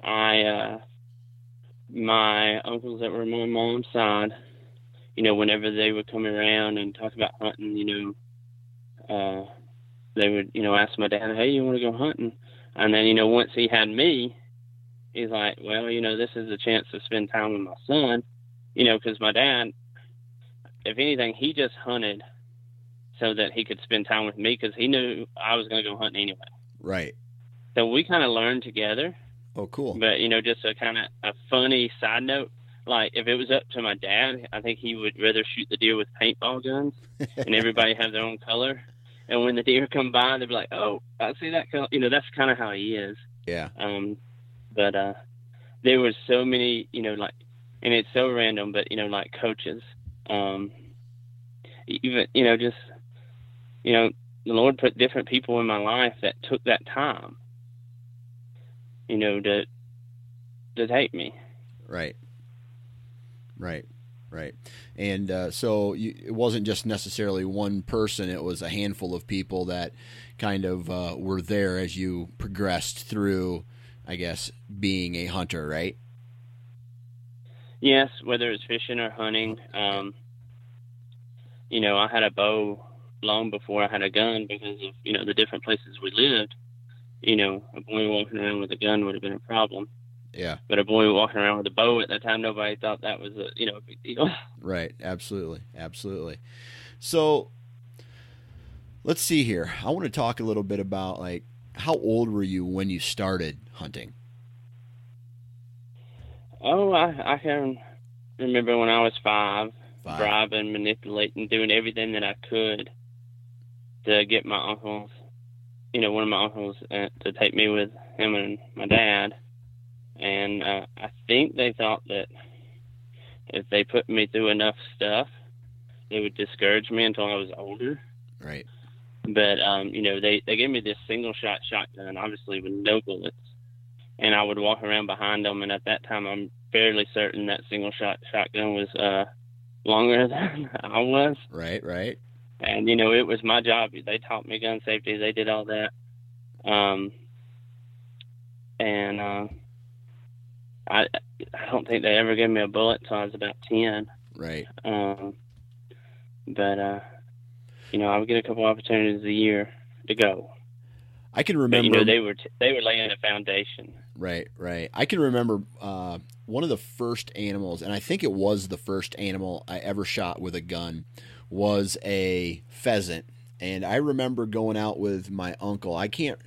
I, uh, my uncles that were on my mom's side, you know, whenever they would come around and talk about hunting, you know, uh, they would, you know, ask my dad, "Hey, you want to go hunting?" And then, you know, once he had me, he's like, "Well, you know, this is a chance to spend time with my son," you know, because my dad, if anything, he just hunted so that he could spend time with me because he knew I was going to go hunting anyway. Right. So we kind of learned together. Oh, cool. But you know, just a kind of a funny side note. Like if it was up to my dad, I think he would rather shoot the deer with paintball guns, and everybody have their own color. And when the deer come by, they'd be like, "Oh, I see that color." You know, that's kind of how he is. yeah. Um, but uh, there was so many, you know, like, and it's so random, but you know, like coaches, um, even you know, just you know, the Lord put different people in my life that took that time, you know, to to take me. Right. Right. Right. And uh, so you, it wasn't just necessarily one person; it was a handful of people that kind of uh, were there as you progressed through. I guess being a hunter, right? Yes, whether it's fishing or hunting. Um, you know, I had a bow long before I had a gun because of you know the different places we lived. You know, a boy walking around with a gun would have been a problem. Yeah. But a boy walking around with a bow at that time, nobody thought that was a you know a big deal. Right. Absolutely. Absolutely. So let's see here. I want to talk a little bit about like how old were you when you started hunting? Oh, I I can remember when I was five, Five. bribing, manipulating, doing everything that I could to get my uncles, you know, one of my uncles uh, to take me with him and my dad. And uh, I think they thought that if they put me through enough stuff, they would discourage me until I was older. Right. But um, you know, they they gave me this single shot shotgun, obviously with no bullets, and I would walk around behind them. And at that time, I'm fairly certain that single shot shotgun was uh, longer than I was. Right. Right. And you know, it was my job. They taught me gun safety. They did all that. Um, and uh, I I don't think they ever gave me a bullet until I was about ten. Right. Um, but uh, you know, I would get a couple opportunities a year to go. I can But remember. you know, they were t- they were laying a foundation. Right, right. I can remember uh, one of the first animals, and I think it was the first animal I ever shot with a gun, was a pheasant. And I remember going out with my uncle. I can't.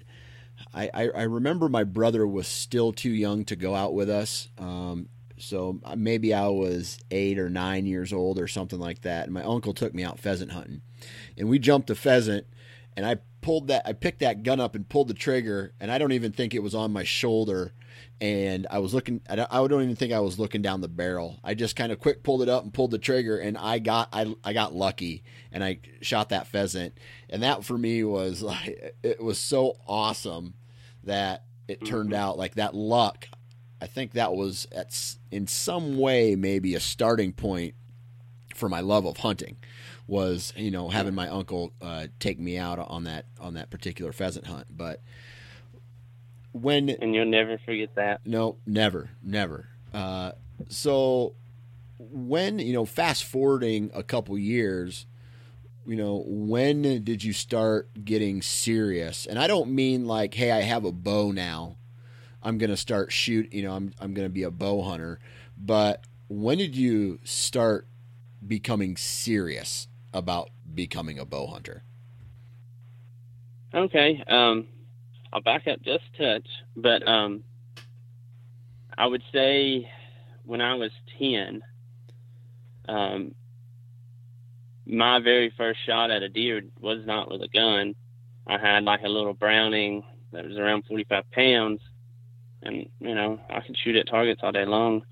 I, I, I remember my brother was still too young to go out with us. Um, so maybe I was eight or nine years old or something like that. And my uncle took me out pheasant hunting, and we jumped a pheasant, and I pulled that I picked that gun up and pulled the trigger and I don't even think it was on my shoulder. And I was looking I don't, I don't even think I was looking down the barrel. I just kind of quick pulled it up and pulled the trigger and I got I I got lucky and I shot that pheasant. And that for me was like it was so awesome that it turned mm-hmm. out like that luck I think that was at in some way maybe a starting point for my love of hunting was you know having my uncle uh, take me out on that on that particular pheasant hunt. But when And you'll never forget that. no, never, never. Uh, so when you know, fast forwarding a couple years, you know, when did you start getting serious? And I don't mean like, hey, I have a bow now. I'm gonna start shoot. You know, I'm I'm gonna be a bow hunter. But when did you start becoming serious about becoming a bow hunter? Okay. Um, I'll back up just a touch, but um, I would say when I was ten, um, my very first shot at a deer was not with a gun. I had like a little Browning that was around 45 pounds, and you know I could shoot at targets all day long.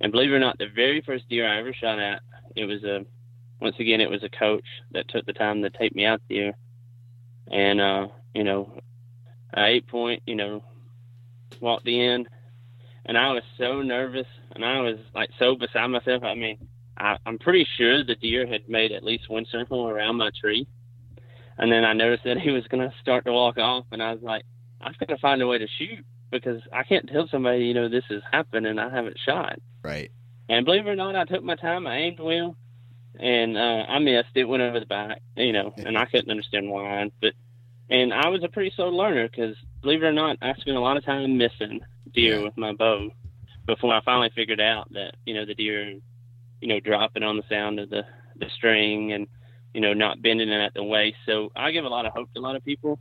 And believe it or not, the very first deer I ever shot at, it was a once again it was a coach that took the time to take me out there, and uh, you know, a eight point, you know, walked in, and I was so nervous, and I was like so beside myself. I mean, I, I'm pretty sure the deer had made at least one circle around my tree, and then I noticed that he was going to start to walk off, and I was like, I've got to find a way to shoot because I can't tell somebody, you know, this has happened and I haven't shot. Right. And believe it or not, I took my time. I aimed well, and uh, I missed. It went over the back, you know, and I couldn't understand why. But and I was a pretty slow learner because believe it or not, I spent a lot of time missing deer Yeah. with my bow before I finally figured out that you know the deer, you know, dropping on the sound of the the string and you know not bending it at the waist. So I give a lot of hope to a lot of people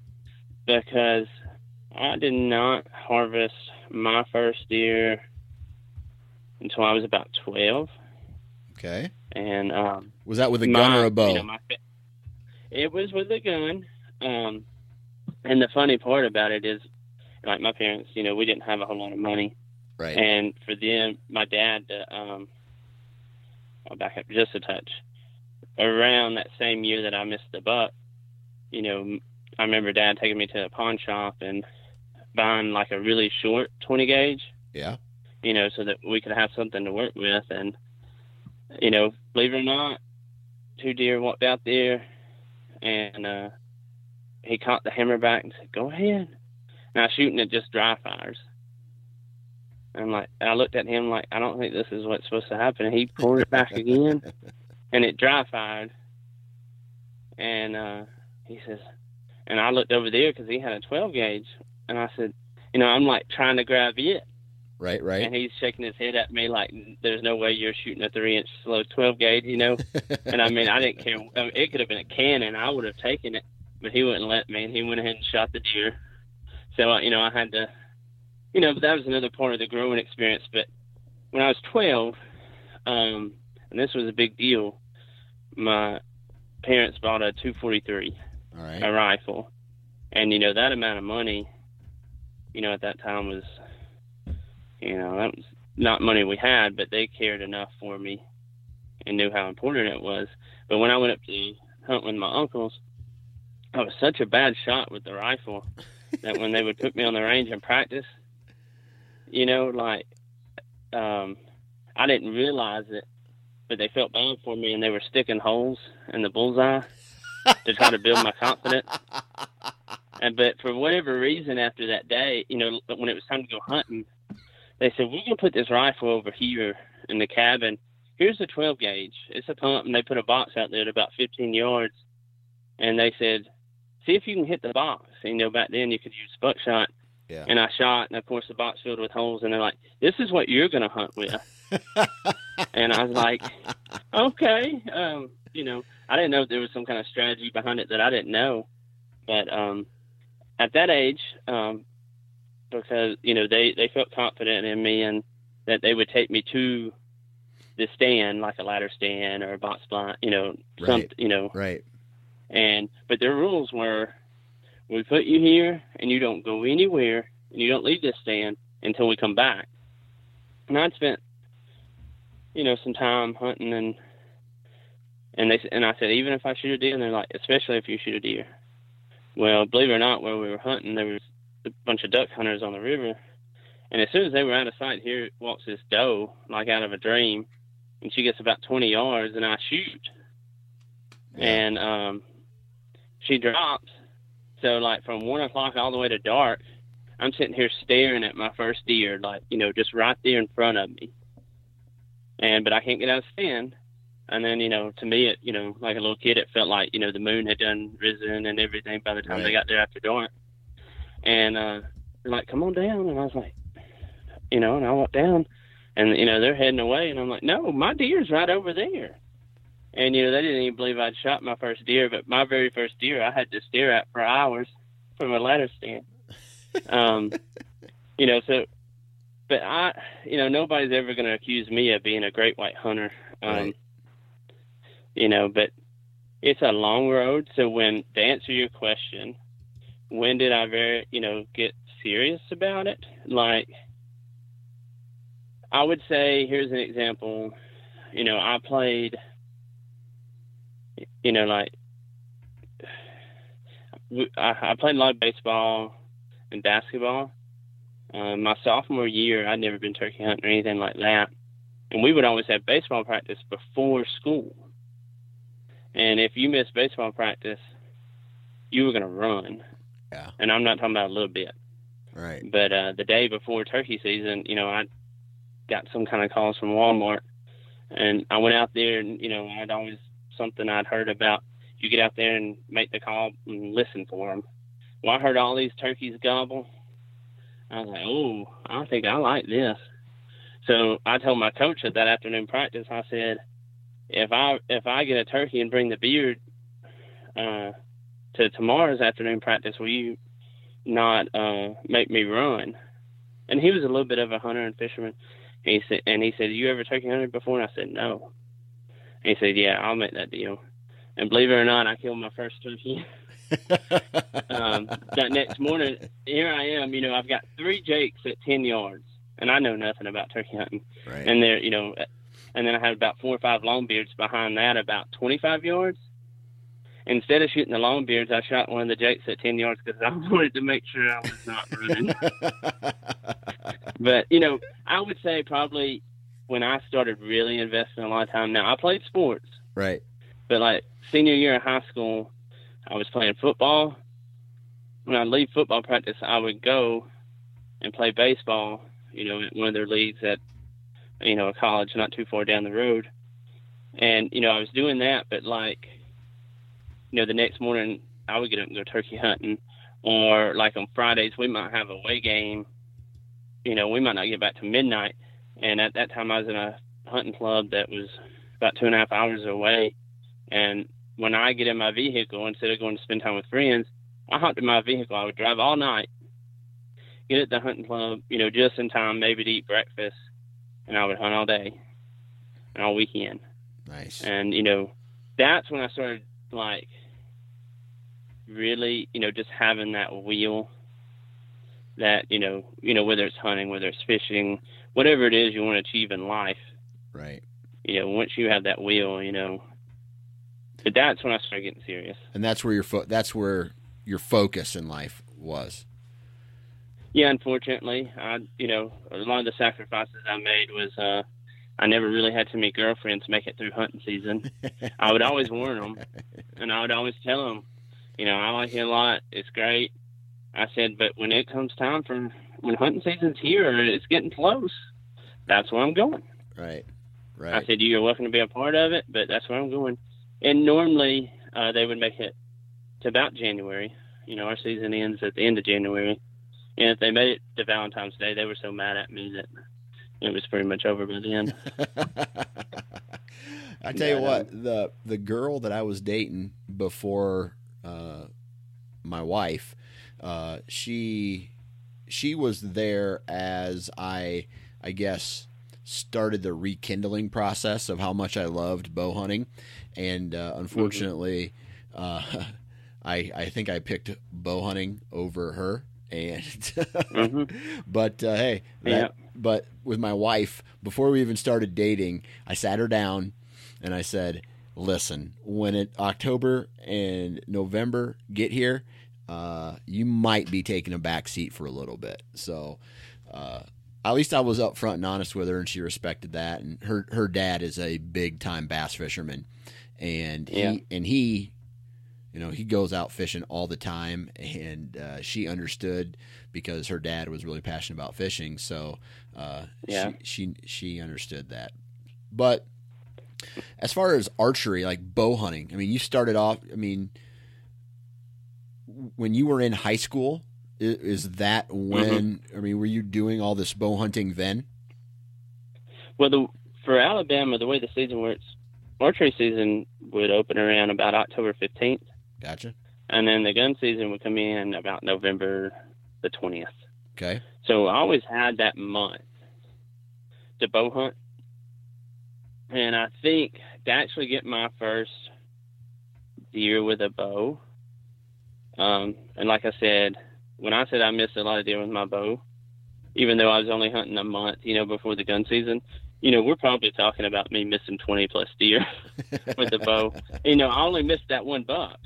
because I did not harvest my first deer until I was about twelve, Okay. and um, Was that with a my- gun or a bow? you know, my it was with a gun. Um, and the funny part about it is, like my parents, you know, we didn't have a whole lot of money, right. and for them, my dad, uh, um, I'll back up just a touch. Around that same year that I missed the buck, you know, I remember dad taking me to a pawn shop and buying like a really short 20 gauge yeah. you know, so that we could have something to work with. And, you know, believe it or not, two deer walked out there and uh, he caught the hammerback and said, go ahead. Now shooting at just dry fires. I'm like, I looked at him like, I don't think this is what's supposed to happen. And he pulled it back again and it dry fired. And uh, he says, and I looked over there because he had a 12 gauge. And I said, you know, I'm like trying to grab it Right. Right. and he's shaking his head at me like, "There's no way you're shooting a three inch slow twelve gauge," you know. and I mean, I didn't care. I mean, it could have been a cannon. I would have taken it, but he wouldn't let me. And he went ahead and shot the deer. So uh, you know, I had to, you know, but that was another part of the growing experience. But when I was twelve, um, and this was a big deal, my parents bought a 243 All right. a rifle, and you know that amount of money, you know, at that time was, you know, that was not money we had, but they cared enough for me and knew how important it was. But when I went up to hunt with my uncles, I was such a bad shot with the rifle that when they would put me on the range and practice, you know, like, um, I didn't realize it, but they felt bad for me and they were sticking holes in the bullseye to try to build my confidence. And but for whatever reason, after that day, you know, when it was time to go hunting, they said we're gonna put this rifle over here in the cabin. Here's a 12 gauge. It's a pump, and they put a box out there at about 15 yards. And they said, see if you can hit the box. And, you know, back then you could use buckshot. Yeah. And I shot, and of course the box filled with holes. And they're like, "This is what you're gonna hunt with." and I was like, "Okay." Um, you know, I didn't know if there was some kind of strategy behind it that I didn't know. But um, at that age, um, because you know they they felt confident in me and that they would take me to the stand, like a ladder stand or a box blind, you know, some, Right. you know, right. and but their rules were, we put you here and you don't go anywhere and you don't leave this stand until we come back. And I'd spent, you know, some time hunting and and they and I said even if I shoot a deer, and they're like, especially if you shoot a deer. Well, believe it or not, where we were hunting, there was a bunch of duck hunters on the river, and as soon as they were out of sight, here walks this doe like out of a dream, and she gets about 20 yards, and I shoot, Yeah. and um, she drops. So like from one o'clock all the way to dark, I'm sitting here staring at my first deer, like you know, just right there in front of me. And but I can't get out of stand. And then you know, to me, it you know, like a little kid, it felt like you know the moon had done risen and everything by the time Right. they got there after dark. And uh, they're like, "Come on down," and I was like, you know, and I walked down, and you know they're heading away, and I'm like, "No, my deer's right over there." And you know, they didn't even believe I'd shot my first deer, but my very first deer I had to stare at for hours from a ladder stand. Um, you know, so, but I, you know, nobody's ever going to accuse me of being a great white hunter. Um, Right. You know, but it's a long road. So when to answer your question, when did I very, you know, get serious about it? Like, I would say, here's an example. You know, I played, you know, like, I, I played a lot of baseball and basketball. uh, my sophomore year, I'd never been turkey hunting or anything like that, and we would always have baseball practice before school. And if you missed baseball practice, you were going to run. Yeah. And I'm not talking about a little bit. Right. But uh, the day before turkey season, you know, I got some kind of calls from Walmart, and I went out there, and you know, I'd always something I'd heard about. You get out there and make the call and listen for them. Well, I heard all these turkeys gobble. I was like, oh, I think I like this. So I told my coach at that afternoon practice, I said, if I if I get a turkey and bring the beard uh, to tomorrow's afternoon practice, will you not uh, make me run? And he was a little bit of a hunter and fisherman. And he said, and he said, you ever turkey hunted before? And I said, no. And he said, yeah, I'll make that deal. And believe it or not, I killed my first turkey. um, that next morning, here I am. You know, I've got three jakes at ten yards, and I know nothing about turkey hunting. right. And they're, you know, and then I had about four or five longbeards behind that, about twenty-five yards. Instead of shooting the longbeards, I shot one of the jakes at ten yards because I wanted to make sure I was not running. but you know, I would say probably when I started really investing a lot of time. Now I played sports, right. but like senior year of high school, I was playing football. When I leave football practice, I would go and play baseball. You know, at one of their leagues at you know a college not too far down the road. And you know, I was doing that, but like, you know, the next morning I would get up and go turkey hunting, or like on Fridays we might have a away game. You know, we might not get back to midnight, and at that time I was in a hunting club that was about two and a half hours away. And when I get in my vehicle, instead of going to spend time with friends, I hopped in my vehicle. I would drive all night, get at the hunting club, you know, just in time maybe to eat breakfast, and I would hunt all day and all weekend. Nice. And you know, that's when I started like really, you know, just having that wheel. That you know, you know, whether it's hunting, whether it's fishing, whatever it is you want to achieve in life, Right. you know, once you have that wheel, you know, but that's when I started getting serious. And that's where your fo- that's where your focus in life was. Yeah, unfortunately, I, you know, a lot of the sacrifices I made was, uh, I never really had too many girlfriends make it through hunting season. I would always warn them, and I would always tell them, you know, I like it a lot. It's great. I said, but when it comes time for when hunting season's here, and it's getting close. That's where I'm going. Right. Right. I said, you're welcome to be a part of it, but that's where I'm going. And normally, uh, they would make it to about January. You know, our season ends at the end of January. And if they made it to Valentine's Day, they were so mad at me that it was pretty much over by then. I tell you Yeah, what, the the girl that I was dating before uh, my wife, uh, she she was there as I I guess started the rekindling process of how much I loved bow hunting, and uh, unfortunately, uh, I I think I picked bow hunting over her. And Mhm. but uh, hey, that, Yeah. but with my wife, before we even started dating, I sat her down and I said, "Listen, when it October and November get here, uh, you might be taking a back seat for a little bit." So, uh, at least I was upfront and honest with her, and she respected that. And her her dad is a big time bass fisherman, and he Yeah. and he. You know, he goes out fishing all the time, and uh, she understood because her dad was really passionate about fishing. So, uh, Yeah. she, she she understood that. But as far as archery, like bow hunting, I mean, you started off. I mean, when you were in high school, is that when? Mm-hmm. I mean, were you doing all this bow hunting then? Well, the, for Alabama, the way the season works, archery season would open around about October 15th, Gotcha. and then the gun season would come in about November the 20th. Okay. So I always had that month to bow hunt. And I think to actually get my first deer with a bow, um, and like I said, when I said I missed a lot of deer with my bow, even though I was only hunting a month, you know, before the gun season, you know, we're probably talking about me missing 20 plus deer with the bow. You know, I only missed that one buck.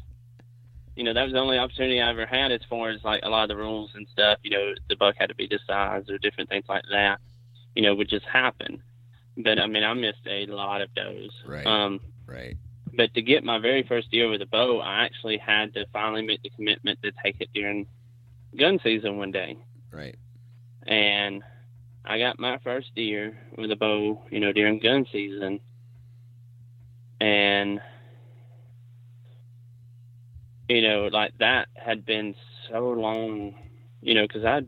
you know, that was the only opportunity I ever had as far as like a lot of the rules and stuff. You know, the buck had to be this size or different things like that. You know, would just happen. But I mean, I missed a lot of does. Right. Um, Right. but to get my very first deer with a bow, I actually had to finally make the commitment to take it during gun season one day. Right. And I got my first deer with a bow, you know, during gun season. And, you know, like that had been so long, you know, because I'd,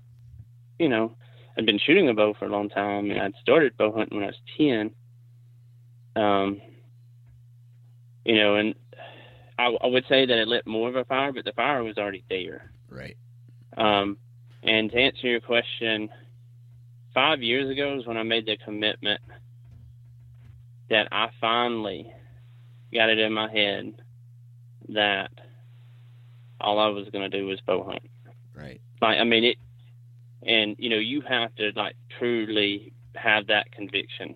you know, I'd been shooting a bow for a long time and I'd started bow hunting when I was 10. Um, you know, and I, I would say that it lit more of a fire, but the fire was already there. Right. Um, and to answer your question, five years ago is when I made the commitment that I finally got it in my head that all I was going to do was bow hunt. Right. Like, I mean, it, and you know, you have to like truly have that conviction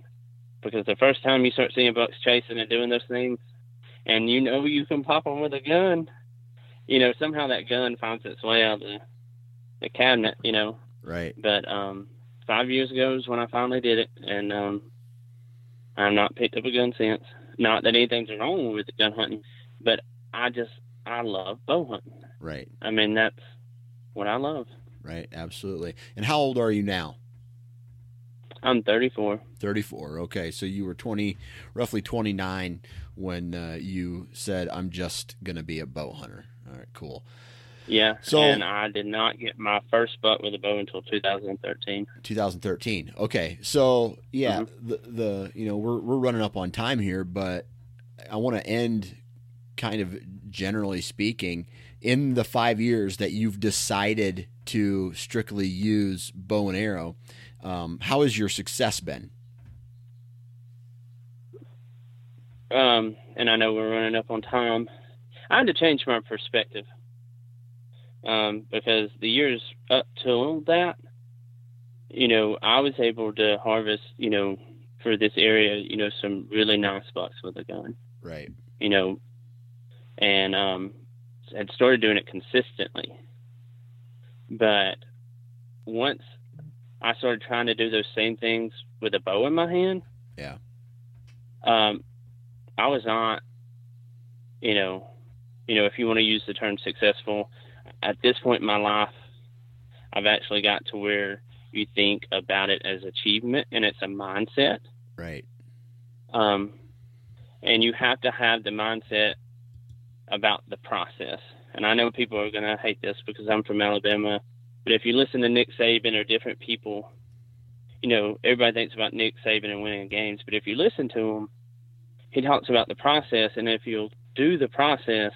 because the first time you start seeing bucks chasing and doing those things, and you know you can pop them with a gun, you know, somehow that gun finds its way out of the, the cabinet, you know. Right. But um, five years ago is when I finally did it, and um, I've not picked up a gun since. Not that anything's wrong with gun hunting, but I just I love bow hunting. Right. I mean that's what I love. Right. Absolutely. And how old are you now? I'm 34. 34. Okay. So you were 20, roughly 29 when uh, you said, I'm just going to be a bow hunter. All right. Cool. Yeah. So- and I did not get my first buck with a bow until 2013. 2013. Okay. So yeah, Mm-hmm. the, the, you know, we're, we're running up on time here, but I want to end kind of generally speaking in the five years that you've decided to strictly use bow and arrow. Um, how has your success been? Um, and I know we're running up on time. I had to change my perspective um, because the years up till that, you know, I was able to harvest, you know, for this area, you know, some really nice bucks with a gun, Right. you know, and um, had started doing it consistently. But once I started trying to do those same things with a bow in my hand, Yeah. um, I was not, you know, you know, if you want to use the term successful, at this point in my life, I've actually got to where you think about it as achievement and it's a mindset. Right. Um, and you have to have the mindset about the process. And I know people are going to hate this because I'm from Alabama, but if you listen to Nick Saban or different people, you know, everybody thinks about Nick Saban and winning games, but if you listen to him, he talks about the process, and if you'll do the process,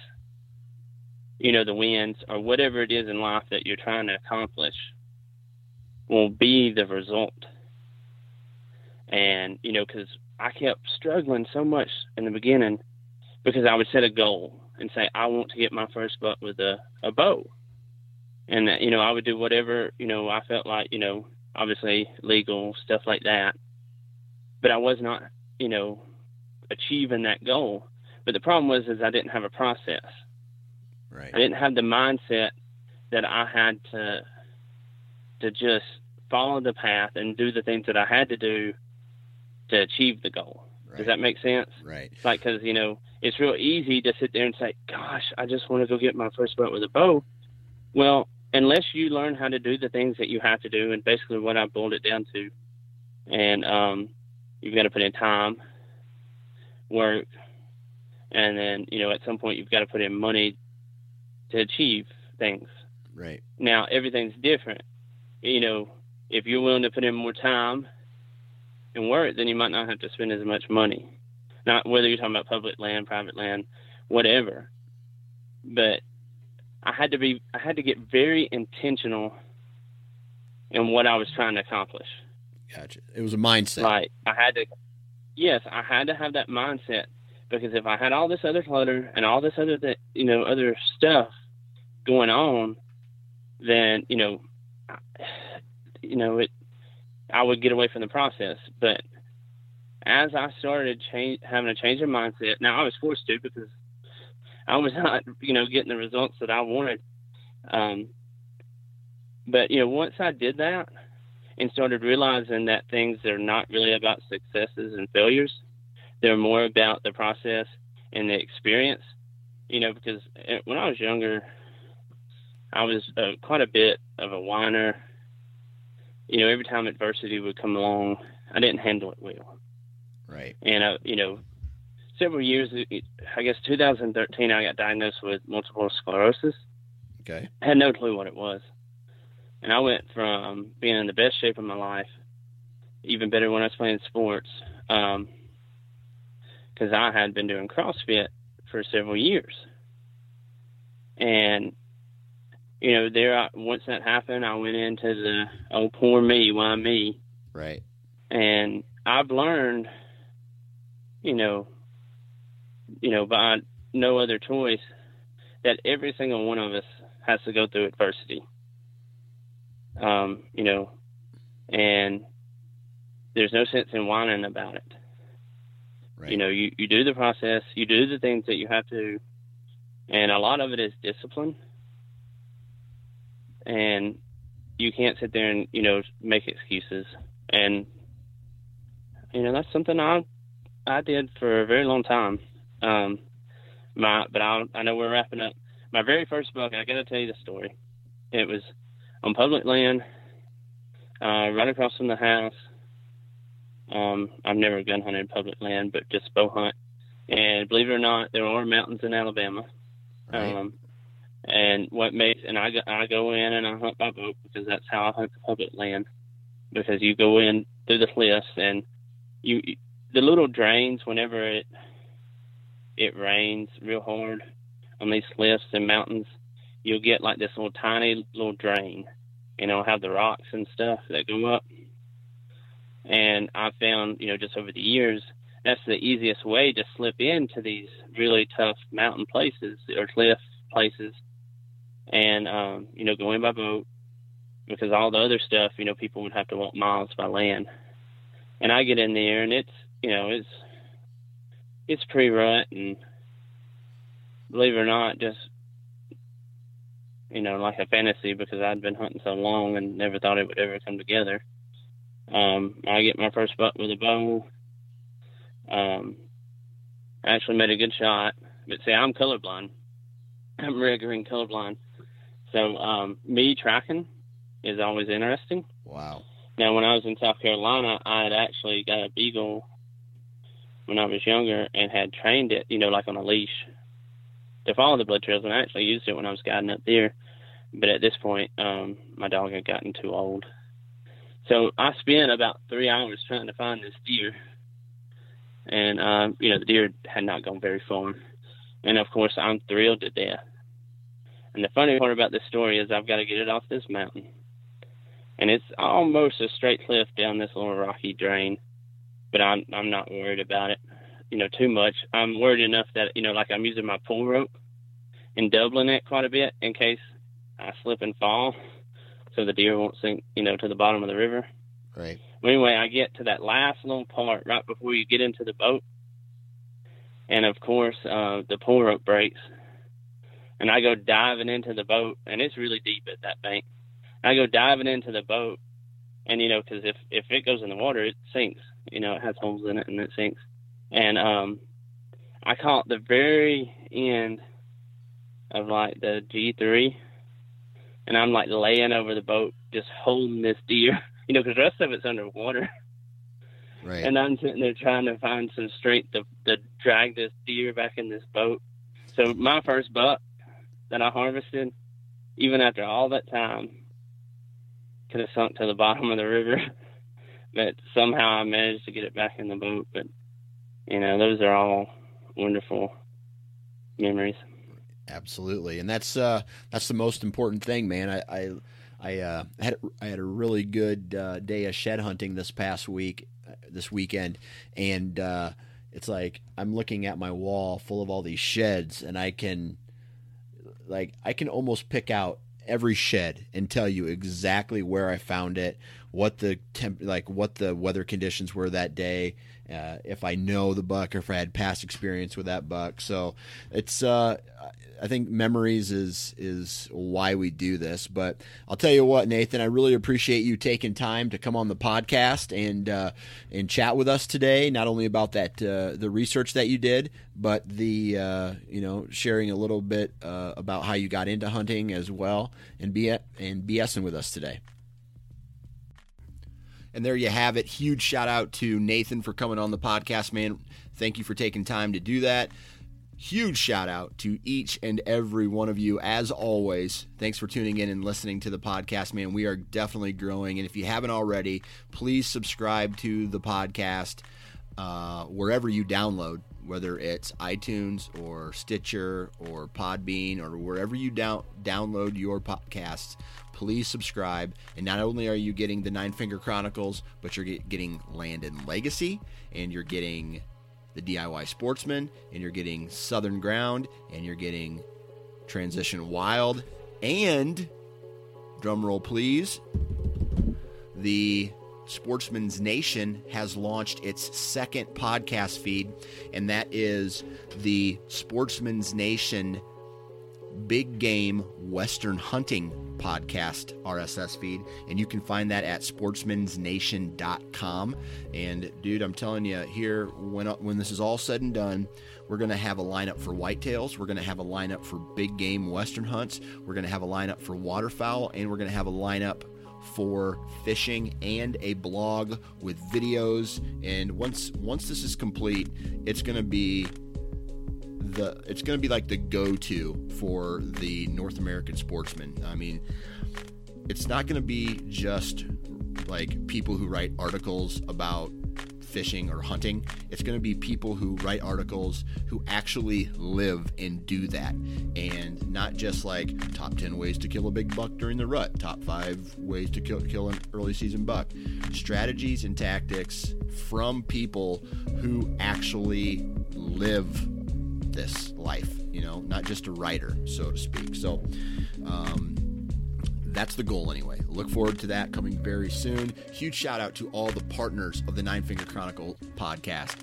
you know, the wins or whatever it is in life that you're trying to accomplish will be the result. And, you know, because I kept struggling so much in the beginning because I would set a goal and say, I want to get my first buck with a, a bow. And, uh, you know, I would do whatever, you know, I felt like, you know, obviously legal, stuff like that. But I was not, you know, achieving that goal. But the problem was is I didn't have a process. Right. I didn't have the mindset that I had to to just follow the path and do the things that I had to do to achieve the goal. Right. Does that make sense? Right. Like, because you know, it's real easy to sit there and say, "Gosh, I just want to go get my first boat with a bow." Well, unless you learn how to do the things that you have to do, and basically what I boiled it down to, and um, you've got to put in time, work, and then you know at some point you've got to put in money to achieve things. Right. Now everything's different. You know, if you're willing to put in more time and work, then you might not have to spend as much money. Not whether you're talking about public land, private land, whatever. But I had to be I had to get very intentional in what I was trying to accomplish. Gotcha. It was a mindset. Like I had to, yes, I had to have that mindset because if I had all this other clutter and all this other, th- you know, other stuff going on, then you know, you know, it, I would get away from the process. But as I started change, having a change of mindset, now I was forced to because I was not, you know, getting the results that I wanted. Um, but you know, once I did that and started realizing that things are not really about successes and failures, they're more about the process and the experience. You know, because uh, when I was younger, I was uh, quite a bit of a whiner. You know, every time adversity would come along, I didn't handle it well. Right. And uh, you know, several years, I guess 2013, I got diagnosed with multiple sclerosis. Okay. I had no clue what it was. And I went from being in the best shape of my life, even better when I was playing sports, because um, I had been doing CrossFit for several years. And, you know, there, I, once that happened, I went into the, oh, poor me, why me? Right. And I've learned, you know, you know, by no other choice, that every single one of us has to go through adversity. Um, you know, and there's no sense in whining about it. Right. You know, you, you do the process, you do the things that you have to, and a lot of it is discipline. And you can't sit there and, you know, make excuses. And, you know, that's something I I did for a very long time. Um, my, but I, I know we're wrapping up. My very first book, I got to tell you the story. It was on public land, uh, right across from the house. Um, I've never gun hunted public land, but just bow hunt. And believe it or not, there are mountains in Alabama. Right. Um, and what makes and I go, I go in and I hunt by boat because that's how I hunt the public land. Because you go in through the cliffs and you the little drains whenever it it rains real hard on these cliffs and mountains, you'll get like this little tiny little drain, and it'll have the rocks and stuff that go up. And I found, you know, just over the years, that's the easiest way to slip into these really tough mountain places or cliff places, and um, you know, go in by boat because all the other stuff, you know, people would have to walk miles by land. And I get in there, and it's, you know, it's it's pre-rut and believe it or not, just you know, like a fantasy because I'd been hunting so long and never thought it would ever come together. Um, I get my first buck with a bow. Um, I actually made a good shot, but see, I'm colorblind. I'm red green colorblind, so um, me tracking is always interesting. Wow. Now, when I was in South Carolina, I had actually got a beagle when I was younger and had trained it, you know, like on a leash to follow the blood trails. And I actually used it when I was guiding up there. But at this point, um, my dog had gotten too old. So I spent about three hours trying to find this deer. And, um, you know, the deer had not gone very far. And of course, I'm thrilled to death. And the funny part about this story is I've got to get it off this mountain. And it's almost a straight cliff down this little rocky drain but I'm I'm not worried about it, you know, too much. I'm worried enough that you know, like I'm using my pull rope and doubling it quite a bit in case I slip and fall, so the deer won't sink, you know, to the bottom of the river. Right. Well, anyway, I get to that last little part right before you get into the boat, and of course, uh, the pull rope breaks, and I go diving into the boat, and it's really deep at that bank. I go diving into the boat, and you know, because if if it goes in the water, it sinks. You know, it has holes in it and it sinks. And um, I caught the very end of like the G three, and I'm like laying over the boat, just holding this deer. You know, because the rest of it's underwater. Right. And I'm sitting there trying to find some strength to, to drag this deer back in this boat. So my first buck that I harvested, even after all that time, could have sunk to the bottom of the river. but somehow I managed to get it back in the boat. But you know, those are all wonderful memories. Absolutely, and that's uh, that's the most important thing, man. I I, I uh, had I had a really good uh, day of shed hunting this past week, uh, this weekend, and uh, it's like I'm looking at my wall full of all these sheds, and I can, like, I can almost pick out every shed and tell you exactly where I found it, what the temp, like what the weather conditions were that day, uh, if I know the buck or if I had past experience with that buck. So it's uh, I think memories is is why we do this. But I'll tell you what, Nathan, I really appreciate you taking time to come on the podcast and uh, and chat with us today. Not only about that uh, the research that you did, but the uh, you know sharing a little bit about how you got into hunting as well, and be and BSing with us today. And there you have it. Huge shout out to Nathan for coming on the podcast, man. Thank you for taking time to do that. Huge shout out to each and every one of you, as always. Thanks for tuning in and listening to the podcast, man. We are definitely growing. And if you haven't already, please subscribe to the podcast uh, wherever you download, whether it's iTunes or Stitcher or Podbean or wherever you down- download your podcasts. Please subscribe. And not only are you getting the Nine Finger Chronicles, but you're get- getting Land and Legacy, and you're getting the DIY Sportsman, and you're getting Southern Ground, and you're getting Transition Wild, and drumroll please, the Sportsman's Nation has launched its second podcast feed, and that is the Sportsman's Nation Big Game Western Hunting podcast RSS feed, and you can find that at sportsmansnation.com. And dude, I'm telling you, here when when this is all said and done, we're going to have a lineup for whitetails. We're going to have a lineup for big game Western hunts. We're going to have a lineup for waterfowl, and we're going to have a lineup for fishing and a blog with videos. And once once this is complete, it's going to be the it's going to be like the go-to for the North American sportsman. I mean, it's not going to be just like people who write articles about fishing or hunting. It's going to be people who write articles who actually live and do that. And not just like top 10 ways to kill a big buck during the rut, top 5 ways to kill, kill an early season buck. Strategies and tactics from people who actually live this life, you know, not just a writer, so to speak. So, um, that's the goal anyway. Look forward to that coming very soon. Huge shout out to all the partners of the Nine Finger Chronicle podcast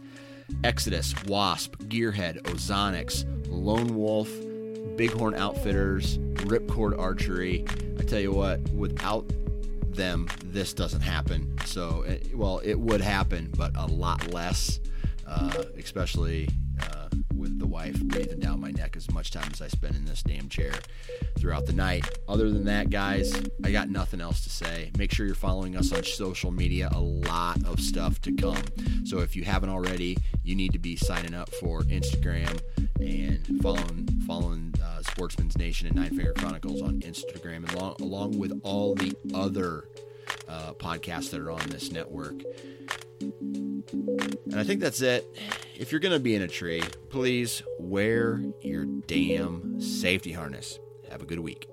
Exodus, Wasp, Gearhead, Ozonics, Lone Wolf, Bighorn Outfitters, Ripcord Archery. I tell you what, without them, this doesn't happen. So, eh, well, it would happen, but a lot less, uh, especially with the wife breathing down my neck as much time as I spend in this damn chair throughout the night. Other than that, guys, I got nothing else to say. Make sure you're following us on social media. A lot of stuff to come. So if you haven't already, you need to be signing up for Instagram and following following uh, Sportsman's Nation and Nine Finger Chronicles on Instagram, along, along with all the other uh, podcasts that are on this network. And I think that's it. If you're going to be in a tree, please wear your damn safety harness. Have a good week.